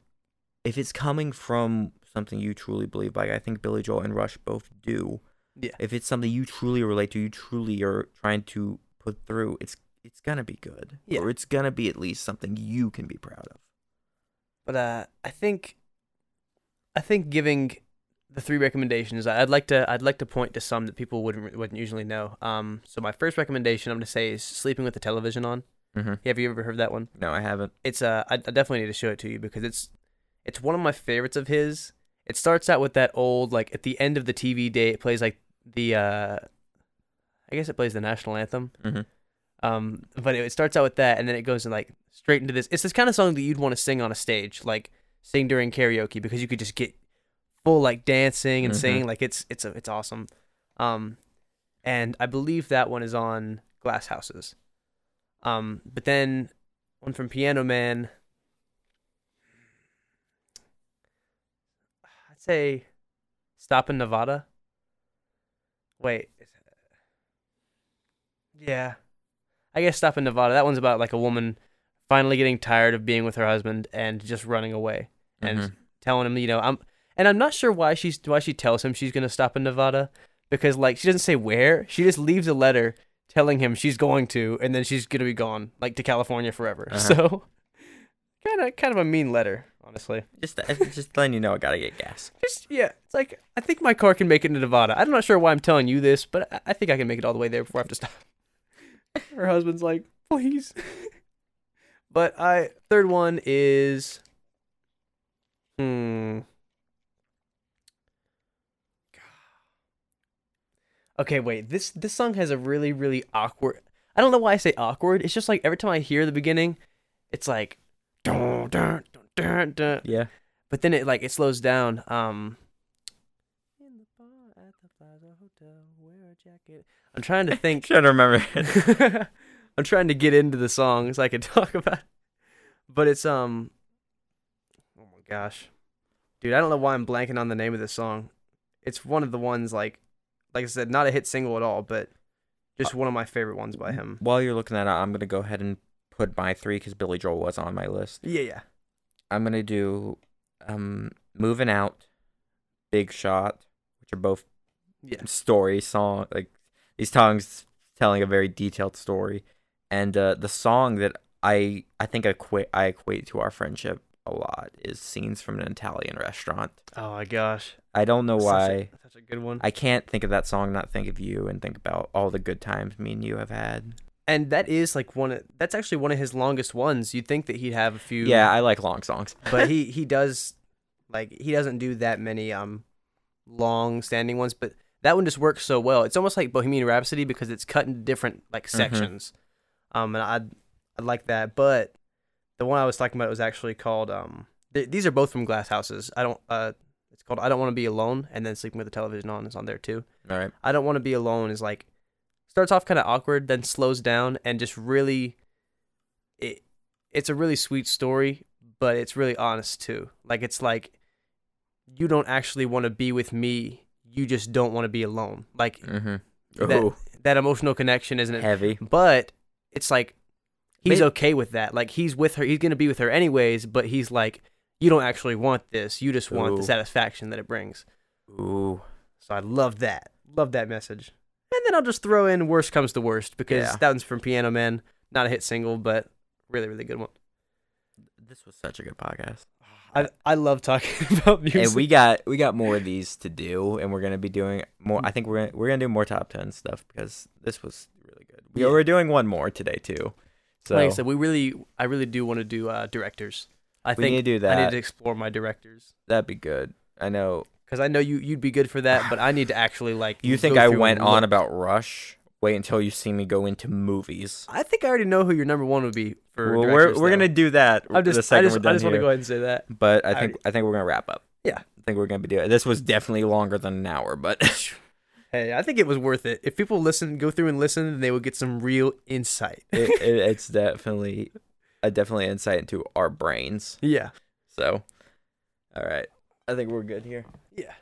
if it's coming from something you truly believe, like I think Billy Joel and Rush both do. Yeah. If it's something you truly relate to, you truly are trying to put through, it's it's gonna be good. Yeah. Or it's gonna be at least something you can be proud of. But uh, I think, I think giving the three recommendations, I'd like to I'd like to point to some that people wouldn't wouldn't usually know. Um, so my first recommendation I'm gonna say is sleeping with the television on. Mm-hmm. Have you ever heard that one? No, I haven't. It's uh, I, I definitely need to show it to you because it's it's one of my favorites of his. It starts out with that old like at the end of the TV day, it plays like the uh, I guess it plays the national anthem. Mm-hmm. Um, but it starts out with that, and then it goes in, like straight into this. It's this kind of song that you'd want to sing on a stage, like sing during karaoke, because you could just get full like dancing and Mhm. singing. Like it's it's a, it's awesome. Um, and I believe that one is on Glass Houses. Um, but then one from Piano Man. I'd say Stop in Nevada. Wait, Yeah. I guess Stop in Nevada. That one's about like a woman finally getting tired of being with her husband and just running away and Mhm. telling him, you know, I'm and I'm not sure why she's why she tells him she's going to stop in Nevada because like she doesn't say where. She just leaves a letter telling him she's going to and then she's going to be gone like to California forever. Uh-huh. So kind of kind of a mean letter, honestly. Just just letting you know I gotta get gas. Just yeah, it's like I think my car can make it to Nevada. I'm not sure why I'm telling you this, but I, I think I can make it all the way there before I have to stop. Her husband's like, please. but I third one is hmm. Okay, wait. This this song has a really really awkward. I don't know why I say awkward. It's just like every time I hear the beginning, it's like dun, dun, dun, dun, dun Yeah. but then it like it slows down. Um, in the bar at the Plaza Hotel, wear a jacket. I'm trying to think. Trying to remember it. I'm trying to get into the song so I can talk about. It. But it's um. Oh my gosh, dude! I don't know why I'm blanking on the name of this song. It's one of the ones like, like I said, not a hit single at all, but just one of my favorite ones by him. While you're looking that up, I'm gonna go ahead and put my three because Billy Joel was on my list. Yeah, yeah. I'm gonna do um moving out, Big Shot, which are both Yeah. story song like these songs telling a very detailed story, and uh, the song that I I think I equate I equate to our friendship a lot is scenes from an Italian restaurant. Oh my gosh. I don't know why. a, such a good one. I can't think of that song, not think of you, and think about all the good times me and you have had. And that is like one. Of, that's actually one of his longest ones. You'd think that he'd have a few. Yeah, I like long songs. but he he does like he doesn't do that many um long standing ones but that one just works so well it's almost like bohemian rhapsody because it's cut into different like Mhm. sections um and i i like that but the one i was talking about was actually called um th- these are both from glass houses i don't uh it's called i don't want to be alone and then sleeping with the television on is on there too All right. I don't want to be alone is like starts off kind of awkward, then slows down and just really it it's a really sweet story, but it's really honest too. Like it's like you don't actually want to be with me, you just don't want to be alone. Like Mm-hmm. That- that emotional connection isn't it? heavy. But it's like he's May- okay with that. Like he's with her, he's going to be with her anyways, but he's like you don't actually want this. You just want the satisfaction that it brings. Ooh. So I love that. Love that message. And then I'll just throw in Worst Comes to Worst because Yeah. that one's from Piano Man. Not a hit single, but really, really good one. This was such a good podcast. I I love talking about music. And we got we got more of these to do, and we're gonna be doing more. I think we're gonna, we're gonna do more top ten stuff because this was really good. We Yeah. we're doing one more today too. So like I said, we really, I really do want to do uh, directors. I we think need to do I that. need to explore my directors That'd be good. I know because I know you you'd be good for that, but I need to actually like. you think I went on about Rush. Wait until you see me go into movies. I think I already know who your number one would be for. Well, we're we're though. gonna do that. I'm just, the I just, we're done I just want to go ahead and say that. But I I think already- I think we're gonna wrap up. Yeah. I think we're gonna be doing. This was definitely longer than an hour, but Hey, I think it was worth it. If people listen, go through and listen, they would get some real insight. it, it, it's definitely a definitely insight into our brains. Yeah. So, all right, I think we're good here. Yeah.